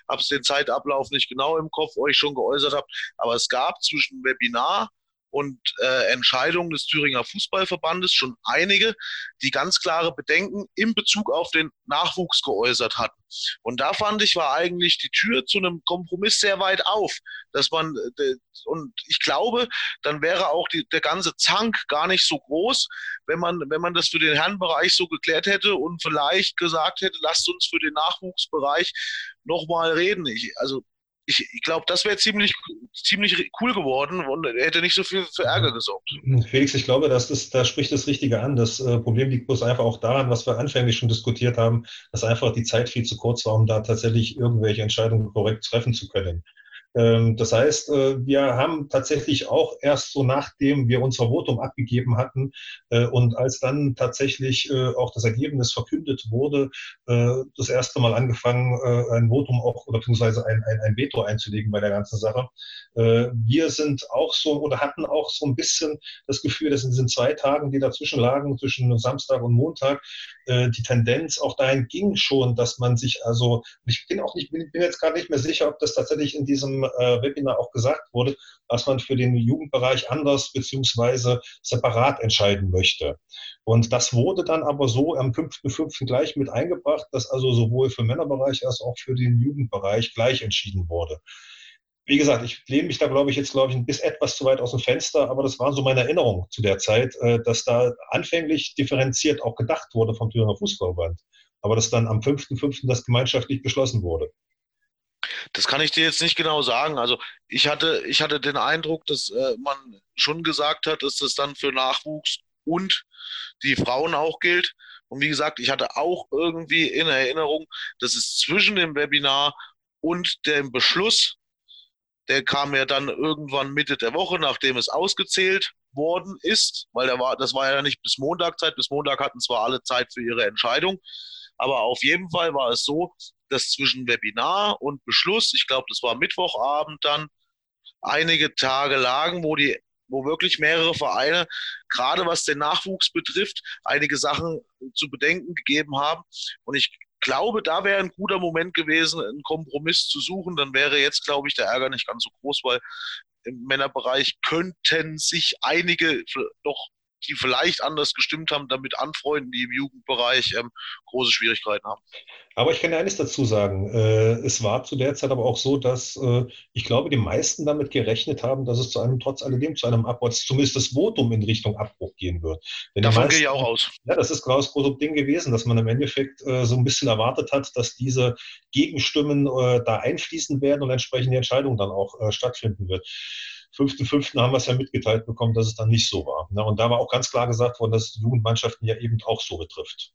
S16: hab's den Zeitablauf nicht genau im Kopf, euch schon geäußert habt. Aber es gab zwischen Webinar und äh, Entscheidungen des Thüringer Fußballverbandes schon einige, die ganz klare Bedenken in Bezug auf den Nachwuchs geäußert hatten. Und da fand ich, war eigentlich die Tür zu einem Kompromiss sehr weit auf, dass man, äh, und ich glaube, dann wäre auch die, der ganze Zank gar nicht so groß, wenn man, wenn man das für den Herrenbereich so geklärt hätte und vielleicht gesagt hätte, lasst uns für den Nachwuchsbereich nochmal reden. Ich, also ich, ich glaube, das wäre ziemlich, ziemlich cool geworden und hätte nicht so viel für Ärger gesorgt.
S14: Felix, ich glaube, das ist, da spricht das Richtige an. Das äh, Problem liegt bloß einfach auch daran, was wir anfänglich schon diskutiert haben, dass einfach die Zeit viel zu kurz war, um da tatsächlich irgendwelche Entscheidungen korrekt treffen zu können. Ähm, das heißt, äh, wir haben tatsächlich auch erst so nachdem wir unser Votum abgegeben hatten äh, und als dann tatsächlich äh, auch das Ergebnis verkündet wurde, das erste Mal angefangen, ein Votum auch oder beziehungsweise ein, ein, ein Veto einzulegen bei der ganzen Sache. Wir sind auch so oder hatten auch so ein bisschen das Gefühl, dass in diesen zwei Tagen, die dazwischen lagen, zwischen Samstag und Montag, die Tendenz auch dahin ging schon, dass man sich also, ich bin auch nicht, bin, bin jetzt gerade nicht mehr sicher, ob das tatsächlich in diesem äh, Webinar auch gesagt wurde, dass man für den Jugendbereich anders beziehungsweise separat entscheiden möchte. Und das wurde dann aber so am 5.5. gleich mit eingebracht, dass also sowohl für Männerbereich als auch für den Jugendbereich gleich entschieden wurde wie gesagt, ich lehne mich da, glaube ich, jetzt, glaube ich, ein bisschen etwas zu weit aus dem Fenster, aber das war so meine Erinnerung zu der Zeit, äh, dass da anfänglich differenziert auch gedacht wurde vom Thüringer Fußballverband, aber dass dann am 5.5. das gemeinschaftlich beschlossen wurde.
S16: Das kann ich dir jetzt nicht genau sagen. Also ich hatte, ich hatte den Eindruck, dass äh, man schon gesagt hat, dass das dann für Nachwuchs und die Frauen auch gilt. Und wie gesagt, ich hatte auch irgendwie in Erinnerung, dass es zwischen dem Webinar und dem Beschluss, der kam ja dann irgendwann Mitte der Woche, nachdem es ausgezählt worden ist, weil der war, das war ja nicht bis Montag Zeit. Bis Montag hatten zwar alle Zeit für ihre Entscheidung, aber auf jeden Fall war es so, dass zwischen Webinar und Beschluss, ich glaube, das war Mittwochabend dann, einige Tage lagen, wo die wo wirklich mehrere Vereine, gerade was den Nachwuchs betrifft, einige Sachen zu bedenken gegeben haben. Und ich glaube, da wäre ein guter Moment gewesen, einen Kompromiss zu suchen. Dann wäre jetzt, glaube ich, der Ärger nicht ganz so groß, weil im Männerbereich könnten sich einige doch die vielleicht anders gestimmt haben, damit anfreunden, die im Jugendbereich ähm, große Schwierigkeiten haben.
S14: Aber ich kann ja eines dazu sagen. Äh, es war zu der Zeit aber auch so, dass äh, ich glaube, die meisten damit gerechnet haben, dass es zu einem, trotz alledem, zu einem Abbruch, zumindest das Votum in Richtung Abbruch gehen wird.
S16: Denn Davon meisten, gehe ich auch aus.
S14: Ja, das ist genau das große Ding gewesen, dass man im Endeffekt äh, so ein bisschen erwartet hat, dass diese Gegenstimmen äh, da einfließen werden und entsprechend die Entscheidung dann auch äh, stattfinden wird. 5.5. haben wir es ja mitgeteilt bekommen, dass es dann nicht so war. Ne? Und da war auch ganz klar gesagt worden, dass Jugendmannschaften ja eben auch so betrifft.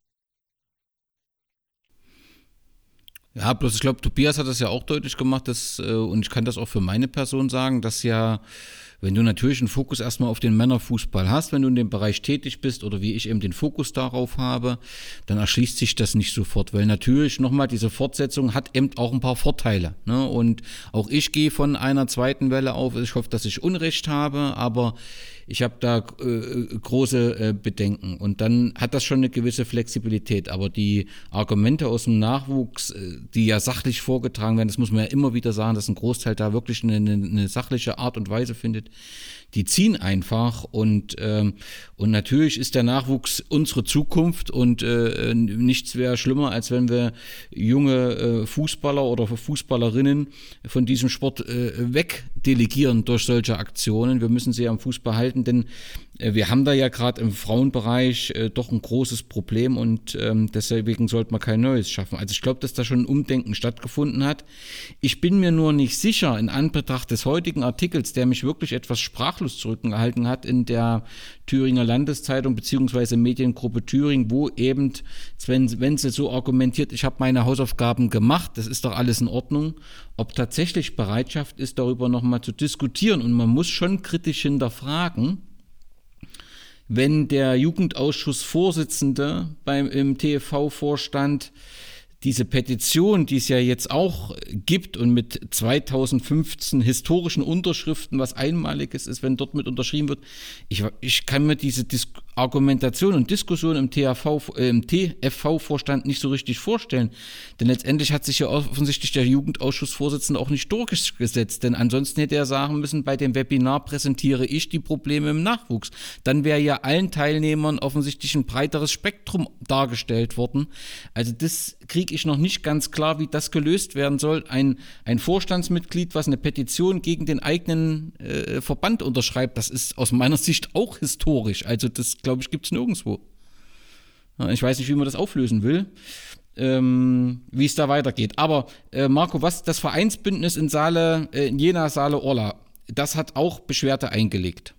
S12: Ja, bloß ich glaube, Tobias hat das ja auch deutlich gemacht, dass, äh, und ich kann das auch für meine Person sagen, dass ja wenn du natürlich einen Fokus erstmal auf den Männerfußball hast, wenn du in dem Bereich tätig bist oder wie ich eben den Fokus darauf habe, dann erschließt sich das nicht sofort, weil natürlich nochmal diese Fortsetzung hat eben auch ein paar Vorteile. Ne? Und auch ich gehe von einer zweiten Welle auf. Ich hoffe, dass ich Unrecht habe, aber ich habe da äh, große äh, Bedenken. Und dann hat das schon eine gewisse Flexibilität. Aber die Argumente aus dem Nachwuchs, äh, die ja sachlich vorgetragen werden, das muss man ja immer wieder sagen, dass ein Großteil da wirklich eine, eine sachliche Art und Weise findet, die ziehen einfach und, ähm, und natürlich ist der Nachwuchs unsere Zukunft und äh, nichts wäre schlimmer, als wenn wir junge äh, Fußballer oder Fußballerinnen von diesem Sport äh, wegdelegieren durch solche Aktionen. Wir müssen sie am Fußball halten, denn wir haben da ja gerade im Frauenbereich äh, doch ein großes Problem und ähm, deswegen sollte man kein neues schaffen. Also ich glaube, dass da schon ein Umdenken stattgefunden hat. Ich bin mir nur nicht sicher in Anbetracht des heutigen Artikels, der mich wirklich etwas sprachlos zurückgehalten hat in der Thüringer Landeszeitung beziehungsweise Mediengruppe Thüringen, wo eben, wenn sie so argumentiert, ich habe meine Hausaufgaben gemacht, das ist doch alles in Ordnung, ob tatsächlich Bereitschaft ist, darüber nochmal zu diskutieren. Und man muss schon kritisch hinterfragen, wenn der Jugendausschussvorsitzende beim, im TFV-Vorstand diese Petition, die es ja jetzt auch gibt und mit 2015 historischen Unterschriften, was einmaliges ist, wenn dort mit unterschrieben wird, ich, ich kann mir diese Dis Argumentation und Diskussion im, THV, äh, im TFV-Vorstand nicht so richtig vorstellen. Denn letztendlich hat sich ja offensichtlich der Jugendausschussvorsitzende auch nicht durchgesetzt. Denn ansonsten hätte er sagen müssen, bei dem Webinar präsentiere ich die Probleme im Nachwuchs. Dann wäre ja allen Teilnehmern offensichtlich ein breiteres Spektrum dargestellt worden. Also das kriege ich noch nicht ganz klar, wie das gelöst werden soll. Ein, ein Vorstandsmitglied, was eine Petition gegen den eigenen äh, Verband unterschreibt, das ist aus meiner Sicht auch historisch. Also das glaube ich, gibt es nirgendwo. Ich weiß nicht, wie man das auflösen will, ähm, wie es da weitergeht. Aber äh, Marco, was das Vereinsbündnis in Saale, äh, in Jena, Saale, Orla, das hat auch Beschwerde eingelegt.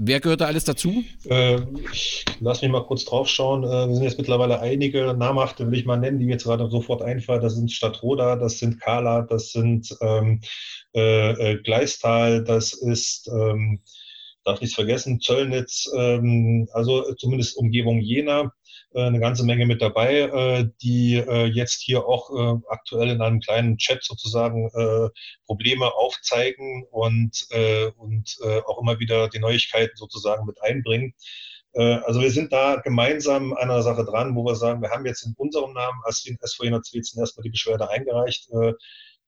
S12: Wer gehört da alles dazu?
S14: Äh, ich lass mich mal kurz drauf schauen. Äh, wir sind jetzt mittlerweile einige namhafte, will ich mal nennen, die mir jetzt gerade sofort einfallen. Das sind Stadtroda, das sind Kala, das sind ähm, äh, äh Gleistal, das ist ähm, darf nichts vergessen, Zöllnitz, ähm, also zumindest Umgebung Jena, äh, eine ganze Menge mit dabei, äh, die äh, jetzt hier auch äh, aktuell in einem kleinen Chat sozusagen äh, Probleme aufzeigen und, äh, und auch immer wieder die Neuigkeiten sozusagen mit einbringen. Also wir sind da gemeinsam an einer Sache dran, wo wir sagen, wir haben jetzt in unserem Namen als SV Jena erstmal die Beschwerde eingereicht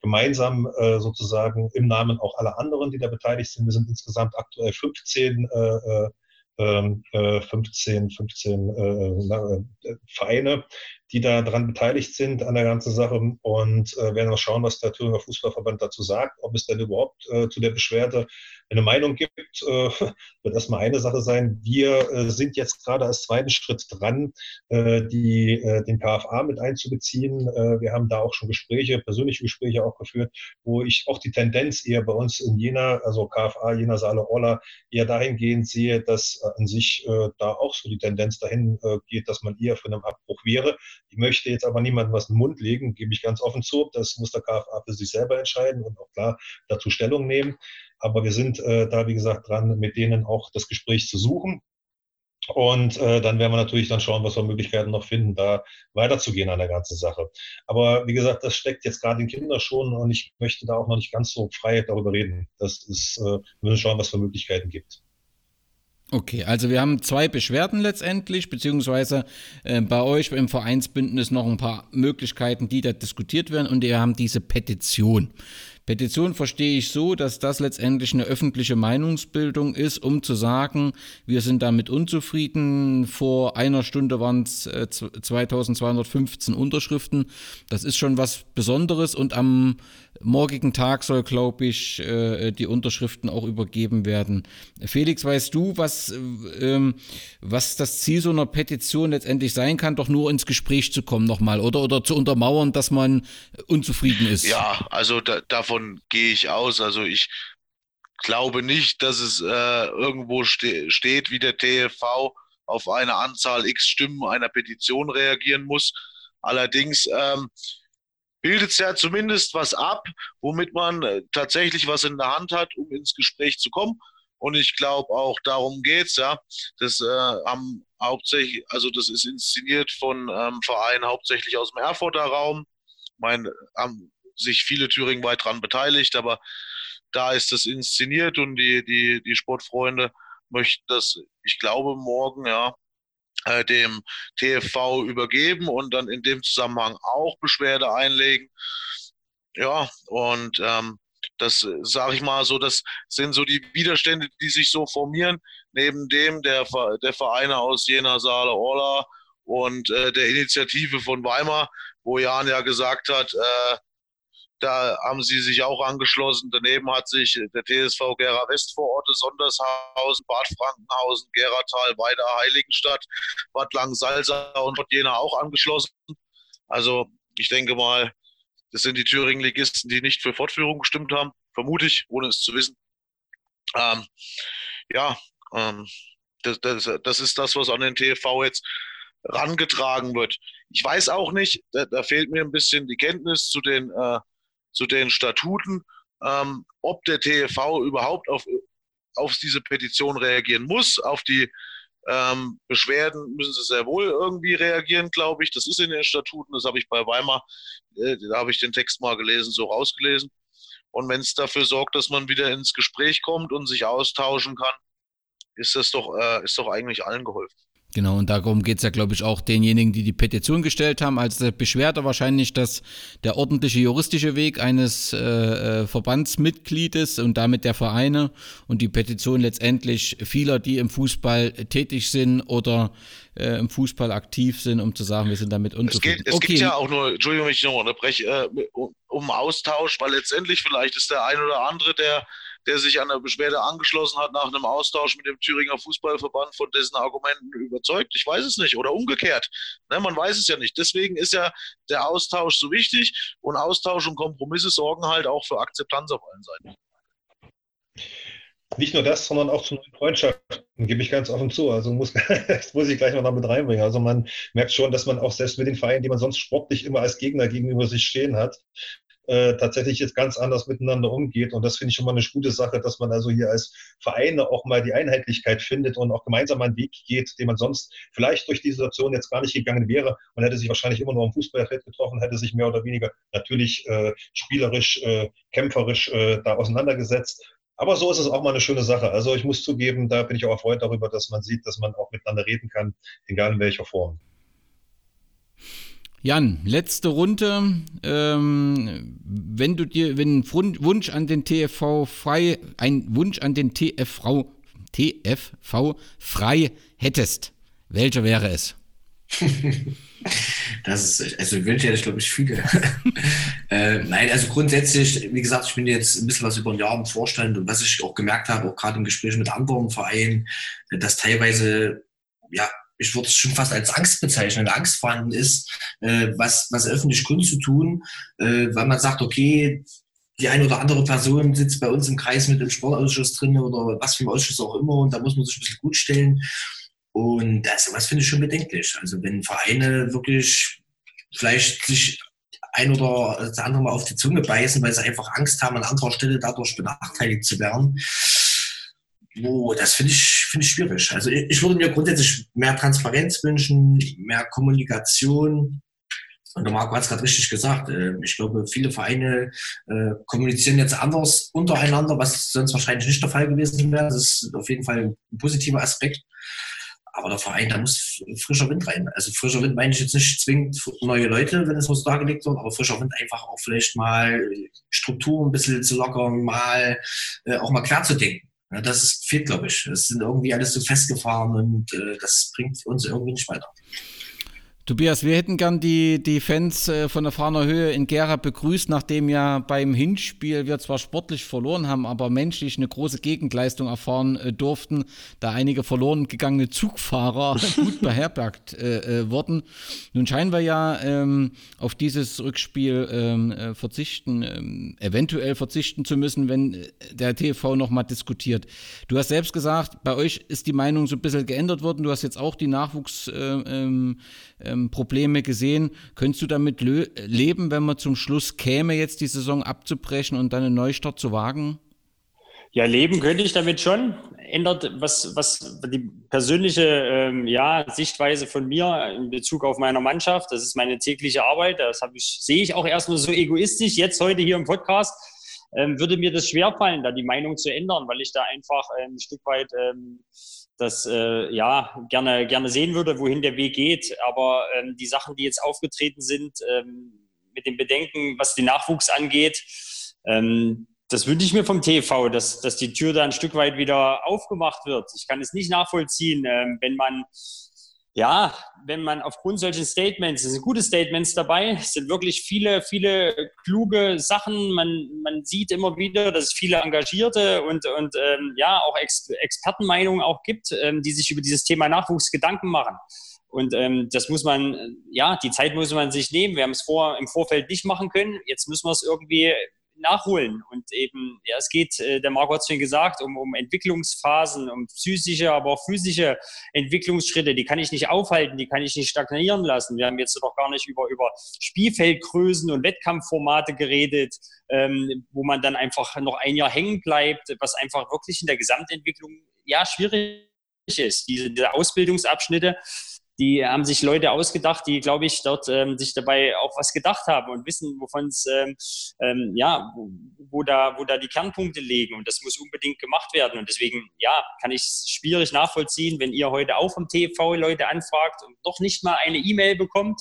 S14: gemeinsam äh, sozusagen im Namen auch aller anderen, die da beteiligt sind. Wir sind insgesamt aktuell 15 äh, 15, 15 äh, äh, Vereine, die da dran beteiligt sind an der ganzen Sache und äh, werden mal schauen, was der Thüringer Fußballverband dazu sagt, ob es denn überhaupt äh, zu der Beschwerde eine Meinung gibt, äh, [LAUGHS] wird erstmal eine Sache sein. Wir äh, sind jetzt gerade als zweiten Schritt dran, äh, die, äh, den KFA mit einzubeziehen. Wir haben da auch schon Gespräche, persönliche Gespräche auch geführt, wo ich auch die Tendenz eher bei uns in Jena, also KFA, Jena, Saale, Orla, eher dahingehend sehe, dass an sich da auch so die Tendenz dahin geht, dass man eher für einen Abbruch wäre. Ich möchte jetzt aber niemandem was in den Mund legen, gebe ich ganz offen zu. Das muss der KFA für sich selber entscheiden und auch klar dazu Stellung nehmen. Aber wir sind äh, da, wie gesagt, dran, mit denen auch das Gespräch zu suchen. Und äh, dann werden wir natürlich dann schauen, was wir Möglichkeiten noch finden, da weiterzugehen an der ganzen Sache. Aber wie gesagt, das steckt jetzt gerade in Kinderschuhen und ich möchte da auch noch nicht ganz so frei darüber reden. Das ist, äh, wir müssen schauen, was für Möglichkeiten gibt.
S12: Okay, also wir haben zwei Beschwerden letztendlich, beziehungsweise äh, bei euch im Vereinsbündnis noch ein paar Möglichkeiten, die da diskutiert werden und wir haben diese Petition. Petition verstehe ich so, dass das letztendlich eine öffentliche Meinungsbildung ist, um zu sagen, wir sind damit unzufrieden. Vor einer Stunde waren es äh, 2215 Unterschriften. Das ist schon was Besonderes und am morgigen Tag soll, glaube ich, äh, die Unterschriften auch übergeben werden. Felix, weißt du, was, ähm, was das Ziel so einer Petition letztendlich sein kann, doch nur ins Gespräch zu kommen nochmal oder, oder zu untermauern, dass man unzufrieden ist?
S16: Ja, also da, davon gehe ich aus. Also ich glaube nicht, dass es äh, irgendwo ste steht, wie der TFV auf eine Anzahl X Stimmen einer Petition reagieren muss. Allerdings ähm, bildet es ja zumindest was ab, womit man äh, tatsächlich was in der Hand hat, um ins Gespräch zu kommen. Und ich glaube auch darum geht's ja. Das äh, haben hauptsächlich, also das ist inszeniert von ähm, Vereinen hauptsächlich aus dem Erfurter Raum. Mein, am sich viele Thüringen weit dran beteiligt, aber da ist das inszeniert und die, die, die Sportfreunde möchten das, ich glaube, morgen, ja, äh, dem TFV übergeben und dann in dem Zusammenhang auch Beschwerde einlegen. Ja, und ähm, das sage ich mal so, das sind so die Widerstände, die sich so formieren, neben dem der, der Vereine aus Jena, Saale, Orla und äh, der Initiative von Weimar, wo Jan ja gesagt hat, äh, da haben sie sich auch angeschlossen. Daneben hat sich der TSV Gera Westvororte, Sondershausen, Bad Frankenhausen, Geratal, Weida, Heiligenstadt, Bad Langensalza und Jena auch angeschlossen. Also ich denke mal, das sind die Thüringen-Ligisten, die nicht für Fortführung gestimmt haben, vermute ich, ohne es zu wissen. Ähm, ja, ähm, das, das, das ist das, was an den TV jetzt rangetragen wird. Ich weiß auch nicht, da, da fehlt mir ein bisschen die Kenntnis zu den äh, zu den Statuten, ähm, ob der TFV überhaupt auf, auf diese Petition reagieren muss. Auf die ähm, Beschwerden müssen sie sehr wohl irgendwie reagieren, glaube ich. Das ist in den Statuten, das habe ich bei Weimar, äh, da habe ich den Text mal gelesen, so rausgelesen. Und wenn es dafür sorgt, dass man wieder ins Gespräch kommt und sich austauschen kann, ist das doch, äh, ist doch eigentlich allen geholfen.
S12: Genau, und darum geht es ja, glaube ich, auch denjenigen, die die Petition gestellt haben. Also der Beschwerde wahrscheinlich, dass der ordentliche juristische Weg eines äh, äh, Verbandsmitgliedes und damit der Vereine und die Petition letztendlich vieler, die im Fußball tätig sind oder äh, im Fußball aktiv sind, um zu sagen, wir sind damit unzufrieden.
S16: Es, geht, es okay. gibt ja auch nur, Entschuldigung, wenn ich noch unterbreche, äh, um, um Austausch, weil letztendlich vielleicht ist der ein oder andere, der der sich an der Beschwerde angeschlossen hat nach einem Austausch mit dem Thüringer Fußballverband von dessen Argumenten überzeugt. Ich weiß es nicht. Oder umgekehrt. Ne, man weiß es ja nicht. Deswegen ist ja der Austausch so wichtig und Austausch und Kompromisse sorgen halt auch für Akzeptanz auf allen Seiten.
S14: Nicht nur das, sondern auch zu neuen Freundschaften, gebe ich ganz offen zu. Also muss, [LAUGHS] das muss ich gleich noch mit reinbringen. Also man merkt schon, dass man auch selbst mit den Vereinen, die man sonst sportlich immer als Gegner gegenüber sich stehen hat, äh, tatsächlich jetzt ganz anders miteinander umgeht. Und das finde ich schon mal eine gute Sache, dass man also hier als Vereine auch mal die Einheitlichkeit findet und auch gemeinsam einen Weg geht, den man sonst vielleicht durch die Situation jetzt gar nicht gegangen wäre. Man hätte sich wahrscheinlich immer nur am Fußballfeld getroffen, hätte sich mehr oder weniger natürlich äh, spielerisch, äh, kämpferisch äh, da auseinandergesetzt. Aber so ist es auch mal eine schöne Sache. Also ich muss zugeben, da bin ich auch erfreut darüber, dass man sieht, dass man auch miteinander reden kann, egal in welcher Form.
S12: Jan, letzte Runde. Ähm, wenn du dir, wenn ein Wunsch an den TFV frei, ein Wunsch an den TFV, TFV frei hättest, welcher wäre es? [LAUGHS]
S15: Das ist, also wünsche ich, glaube ich, viele. [LAUGHS] äh, nein, also grundsätzlich, wie gesagt, ich bin jetzt ein bisschen was über ein Jahr im Vorstand und was ich auch gemerkt habe, auch gerade im Gespräch mit anderen Vereinen, dass teilweise, ja, ich würde es schon fast als Angst bezeichnen, Angst vorhanden ist, äh, was, was öffentlich kundzutun, äh, weil man sagt, okay, die eine oder andere Person sitzt bei uns im Kreis mit dem Sportausschuss drin oder was für ein Ausschuss auch immer und da muss man sich ein bisschen gut stellen. Und das, was finde ich schon bedenklich. Also wenn Vereine wirklich vielleicht sich ein oder das andere Mal auf die Zunge beißen, weil sie einfach Angst haben, an anderer Stelle dadurch benachteiligt zu werden. Oh, das finde ich, finde ich schwierig. Also ich, würde mir grundsätzlich mehr Transparenz wünschen, mehr Kommunikation. Und der Marco hat es gerade richtig gesagt. Äh, ich glaube, viele Vereine äh, kommunizieren jetzt anders untereinander, was sonst wahrscheinlich nicht der Fall gewesen wäre. Das ist auf jeden Fall ein positiver Aspekt. Aber der Verein, da muss frischer Wind rein. Also frischer Wind meine ich jetzt nicht zwingend neue Leute, wenn es was dargelegt wird, aber frischer Wind einfach auch vielleicht mal Strukturen ein bisschen zu lockern, mal äh, auch mal klar zu denken. Ja, das ist, fehlt, glaube ich. Das sind irgendwie alles so festgefahren und äh, das bringt uns irgendwie nicht weiter.
S12: Tobias, wir hätten gern die, die Fans äh, von der Fahner Höhe in Gera begrüßt, nachdem ja beim Hinspiel wir zwar sportlich verloren haben, aber menschlich eine große Gegenleistung erfahren äh, durften, da einige verloren gegangene Zugfahrer [LAUGHS] gut beherbergt äh, äh, wurden. Nun scheinen wir ja ähm, auf dieses Rückspiel ähm, äh, verzichten, ähm, eventuell verzichten zu müssen, wenn der TV nochmal diskutiert. Du hast selbst gesagt, bei euch ist die Meinung so ein bisschen geändert worden. Du hast jetzt auch die Nachwuchs- ähm, ähm, Probleme gesehen. Könntest du damit leben, wenn man zum Schluss käme, jetzt die Saison abzubrechen und dann einen Neustart zu wagen?
S13: Ja, leben könnte ich damit schon. Ändert was, was die persönliche ähm, ja, Sichtweise von mir in Bezug auf meiner Mannschaft. Das ist meine tägliche Arbeit. Das ich, sehe ich auch erstmal so egoistisch. Jetzt heute hier im Podcast ähm, würde mir das schwerfallen, da die Meinung zu ändern, weil ich da einfach ähm, ein Stück weit ähm, das äh, ja gerne gerne sehen würde, wohin der Weg geht. Aber ähm, die Sachen, die jetzt aufgetreten sind, ähm, mit dem Bedenken, was den Nachwuchs angeht, ähm, das wünsche ich mir vom TV, dass, dass die Tür da ein Stück weit wieder aufgemacht wird. Ich kann es nicht nachvollziehen, ähm, wenn man ja, wenn man aufgrund solchen Statements, es sind gute Statements dabei, es sind wirklich viele, viele kluge Sachen. Man, man sieht immer wieder, dass es viele Engagierte und, und ähm, ja, auch Ex Expertenmeinungen auch gibt, ähm, die sich über dieses Thema Nachwuchs Gedanken machen. Und ähm, das muss man, ja, die Zeit muss man sich nehmen. Wir haben es vor, im Vorfeld nicht machen können. Jetzt müssen wir es irgendwie nachholen. Und eben, ja, es geht, äh, der Marco hat es schon gesagt, um, um Entwicklungsphasen, um psychische, aber auch physische Entwicklungsschritte. Die kann ich nicht aufhalten, die kann ich nicht stagnieren lassen. Wir haben jetzt noch gar nicht über, über Spielfeldgrößen und Wettkampfformate geredet, ähm, wo man dann einfach noch ein Jahr hängen bleibt, was einfach wirklich in der Gesamtentwicklung ja schwierig ist. Diese, diese Ausbildungsabschnitte, die haben sich Leute ausgedacht, die, glaube ich, dort ähm, sich dabei auch was gedacht haben und wissen, wovon es, ähm, ähm, ja, wo, wo, da, wo da die Kernpunkte liegen. Und das muss unbedingt gemacht werden. Und deswegen, ja, kann ich es schwierig nachvollziehen, wenn ihr heute auch vom TV Leute anfragt und noch nicht mal eine E-Mail bekommt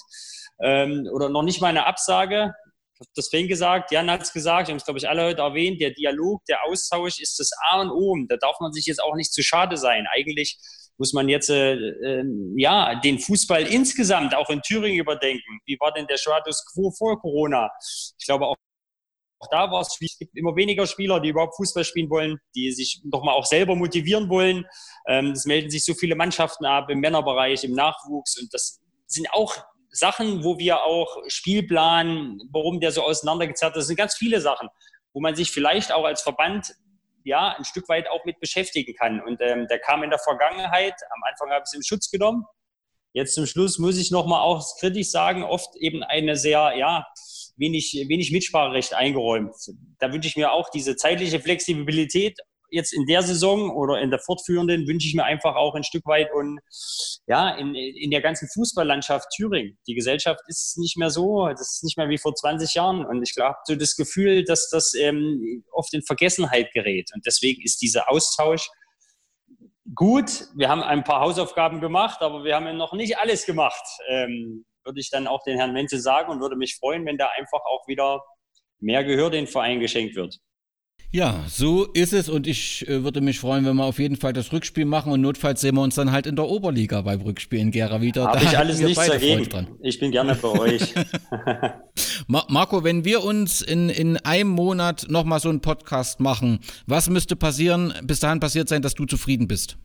S13: ähm, oder noch nicht mal eine Absage. Ich habe das vorhin gesagt, Jan hat es gesagt, wir haben es, glaube ich, alle heute erwähnt, der Dialog, der Austausch ist das A und O. Da darf man sich jetzt auch nicht zu schade sein. Eigentlich muss man jetzt äh, äh, ja den Fußball insgesamt auch in Thüringen überdenken. Wie war denn der Status quo vor Corona? Ich glaube auch auch da war es. Es gibt immer weniger Spieler, die überhaupt Fußball spielen wollen, die sich nochmal auch selber motivieren wollen. Ähm, es melden sich so viele Mannschaften ab im Männerbereich, im Nachwuchs. Und das sind auch Sachen, wo wir auch Spielplan, warum der so auseinandergezerrt ist, das sind ganz viele Sachen, wo man sich vielleicht auch als Verband ja, ein Stück weit auch mit beschäftigen kann. Und ähm, der kam in der Vergangenheit, am Anfang habe ich es in Schutz genommen. Jetzt zum Schluss muss ich nochmal auch kritisch sagen, oft eben eine sehr, ja, wenig, wenig Mitspracherecht eingeräumt. Da wünsche ich mir auch diese zeitliche Flexibilität jetzt in der Saison oder in der fortführenden wünsche ich mir einfach auch ein Stück weit und ja, in, in der ganzen Fußballlandschaft Thüringen. Die Gesellschaft ist nicht mehr so, das ist nicht mehr wie vor 20 Jahren. Und ich glaube, so das Gefühl, dass das ähm, oft in Vergessenheit gerät. Und deswegen ist dieser Austausch gut. Wir haben ein paar Hausaufgaben gemacht, aber wir haben noch nicht alles gemacht. Ähm, würde ich dann auch den Herrn Menze sagen und würde mich freuen, wenn da einfach auch wieder mehr Gehör den Verein geschenkt wird.
S12: Ja, so ist es und ich äh, würde mich freuen, wenn wir auf jeden Fall das Rückspiel machen und notfalls sehen wir uns dann halt in der Oberliga beim Rückspiel in Gera wieder.
S13: Habe ich alles nichts dagegen. Ich bin gerne bei euch. [LAUGHS] [LAUGHS]
S12: Marco, wenn wir uns in, in einem Monat nochmal so einen Podcast machen, was müsste passieren, bis dahin passiert sein, dass du zufrieden bist?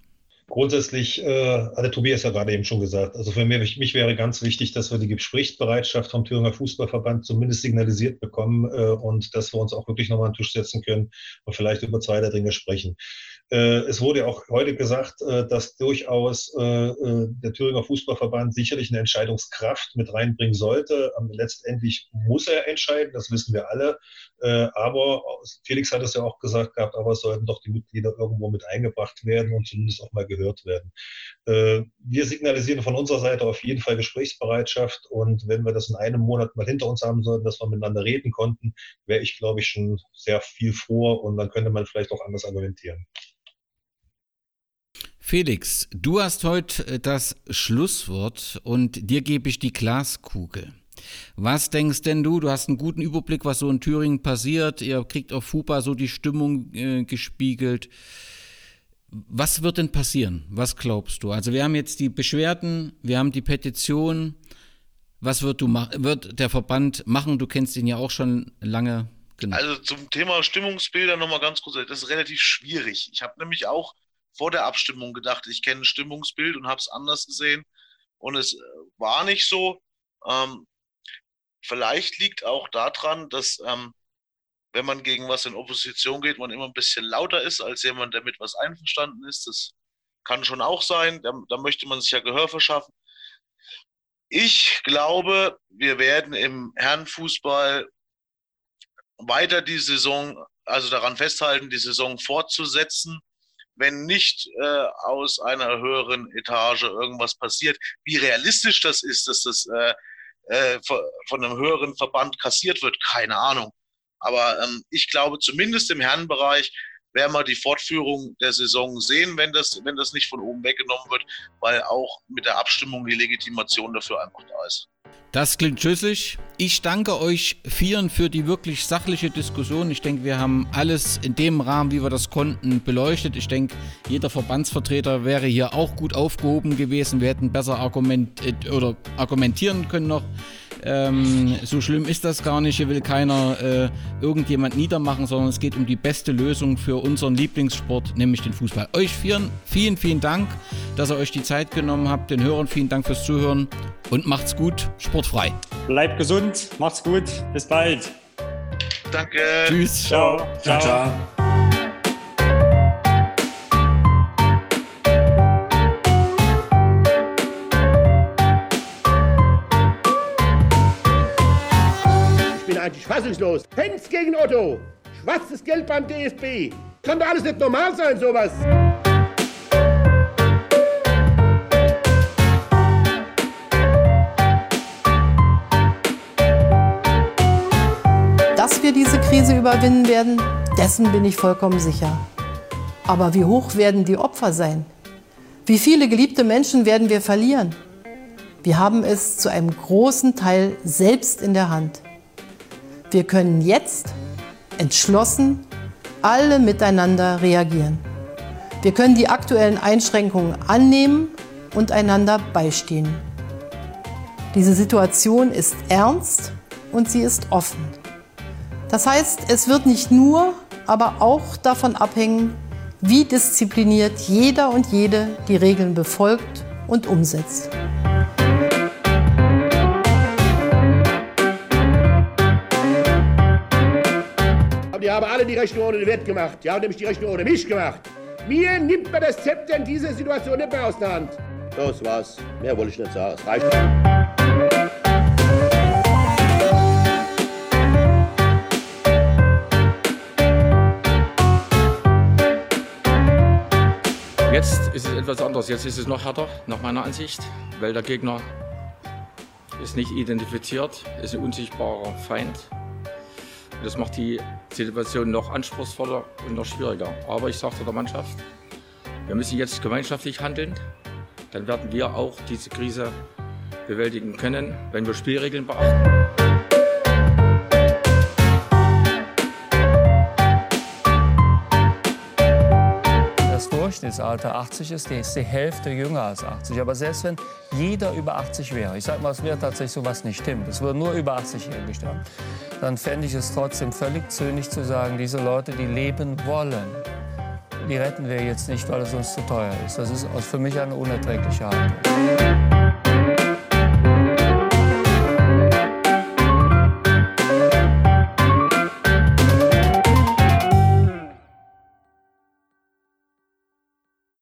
S14: Grundsätzlich äh, hatte Tobias ja gerade eben schon gesagt, also für mich, mich, wäre ganz wichtig, dass wir die Gesprächsbereitschaft vom Thüringer Fußballverband zumindest signalisiert bekommen äh, und dass wir uns auch wirklich nochmal an den Tisch setzen können und vielleicht über zwei der Dinge sprechen. Äh, es wurde auch heute gesagt, äh, dass durchaus äh, der Thüringer Fußballverband sicherlich eine Entscheidungskraft mit reinbringen sollte. Letztendlich muss er entscheiden, das wissen wir alle. Aber Felix hat es ja auch gesagt gehabt, aber es sollten doch die Mitglieder irgendwo mit eingebracht werden und zumindest auch mal gehört werden. Wir signalisieren von unserer Seite auf jeden Fall Gesprächsbereitschaft und wenn wir das in einem Monat mal hinter uns haben sollten, dass wir miteinander reden konnten, wäre ich, glaube ich, schon sehr viel froher und dann könnte man vielleicht auch anders argumentieren.
S12: Felix, du hast heute äh, das Schlusswort und dir gebe ich die Glaskugel. Was denkst denn du? Du hast einen guten Überblick, was so in Thüringen passiert. Ihr kriegt auf FUPA so die Stimmung äh, gespiegelt. Was wird denn passieren? Was glaubst du? Also wir haben jetzt die Beschwerden, wir haben die Petition. Was wird, du wird der Verband machen? Du kennst ihn ja auch schon lange.
S16: Genau. Also zum Thema Stimmungsbilder nochmal ganz kurz. Das ist relativ schwierig. Ich habe nämlich auch vor der Abstimmung gedacht, ich kenne ein Stimmungsbild und habe es anders gesehen. Und es äh, war nicht so. Ähm, vielleicht liegt auch daran, dass ähm, wenn man gegen was in Opposition geht, man immer ein bisschen lauter ist als jemand, der mit was einverstanden ist. Das kann schon auch sein. Da, da möchte man sich ja Gehör verschaffen. Ich glaube, wir werden im Herrenfußball weiter die Saison, also daran festhalten, die Saison fortzusetzen wenn nicht äh, aus einer höheren Etage irgendwas passiert. Wie realistisch das ist, dass das äh, äh, von einem höheren Verband kassiert wird, keine Ahnung. Aber ähm, ich glaube, zumindest im Herrenbereich werden wir die Fortführung der Saison sehen, wenn das, wenn das nicht von oben weggenommen wird, weil auch mit der Abstimmung die Legitimation dafür einfach da ist.
S12: Das klingt schlüssig. Ich danke euch vieren für die wirklich sachliche Diskussion. Ich denke, wir haben alles in dem Rahmen, wie wir das konnten, beleuchtet. Ich denke, jeder Verbandsvertreter wäre hier auch gut aufgehoben gewesen. Wir hätten besser argument oder argumentieren können noch. Ähm, so schlimm ist das gar nicht. Hier will keiner äh, irgendjemand niedermachen, sondern es geht um die beste Lösung für unseren Lieblingssport, nämlich den Fußball. Euch vielen, vielen, vielen Dank, dass ihr euch die Zeit genommen habt. Den Hörern vielen Dank fürs Zuhören und macht's gut, sportfrei.
S13: Bleibt gesund, macht's gut, bis bald.
S16: Danke.
S12: Tschüss.
S13: Ciao.
S15: Ciao. Ciao.
S17: Eigentlich fassungslos. Fans gegen Otto. Schwarzes Geld beim DFB. Kann doch alles nicht normal sein, sowas.
S6: Dass wir diese Krise überwinden werden, dessen bin ich vollkommen sicher. Aber wie hoch werden die Opfer sein? Wie viele geliebte Menschen werden wir verlieren? Wir haben es zu einem großen Teil selbst in der Hand. Wir können jetzt entschlossen alle miteinander reagieren. Wir können die aktuellen Einschränkungen annehmen und einander beistehen. Diese Situation ist ernst und sie ist offen. Das heißt, es wird nicht nur, aber auch davon abhängen, wie diszipliniert jeder und jede die Regeln befolgt und umsetzt.
S17: Die haben alle die Rechnung ohne den Wert gemacht. Die haben nämlich die Rechnung ohne mich gemacht. Mir nimmt man das Zepter in dieser Situation nicht mehr aus der Hand. Das war's. Mehr wollte ich nicht sagen. Es reicht.
S18: Jetzt ist es etwas anders. Jetzt ist es noch härter, nach meiner Ansicht, weil der Gegner ist nicht identifiziert, ist ein unsichtbarer Feind. Das macht die Situation noch anspruchsvoller und noch schwieriger. Aber ich sagte der Mannschaft, wir müssen jetzt gemeinschaftlich handeln. Dann werden wir auch diese Krise bewältigen können, wenn wir Spielregeln beachten.
S19: Durchschnittsalter 80 ist, die ist die Hälfte jünger als 80. Aber selbst wenn jeder über 80 wäre, ich sage mal, es wäre tatsächlich so was nicht stimmt, es würden nur über 80-Jährige sterben, dann fände ich es trotzdem völlig zynisch zu sagen, diese Leute, die leben wollen, die retten wir jetzt nicht, weil es uns zu teuer ist. Das ist für mich eine unerträgliche Haltung.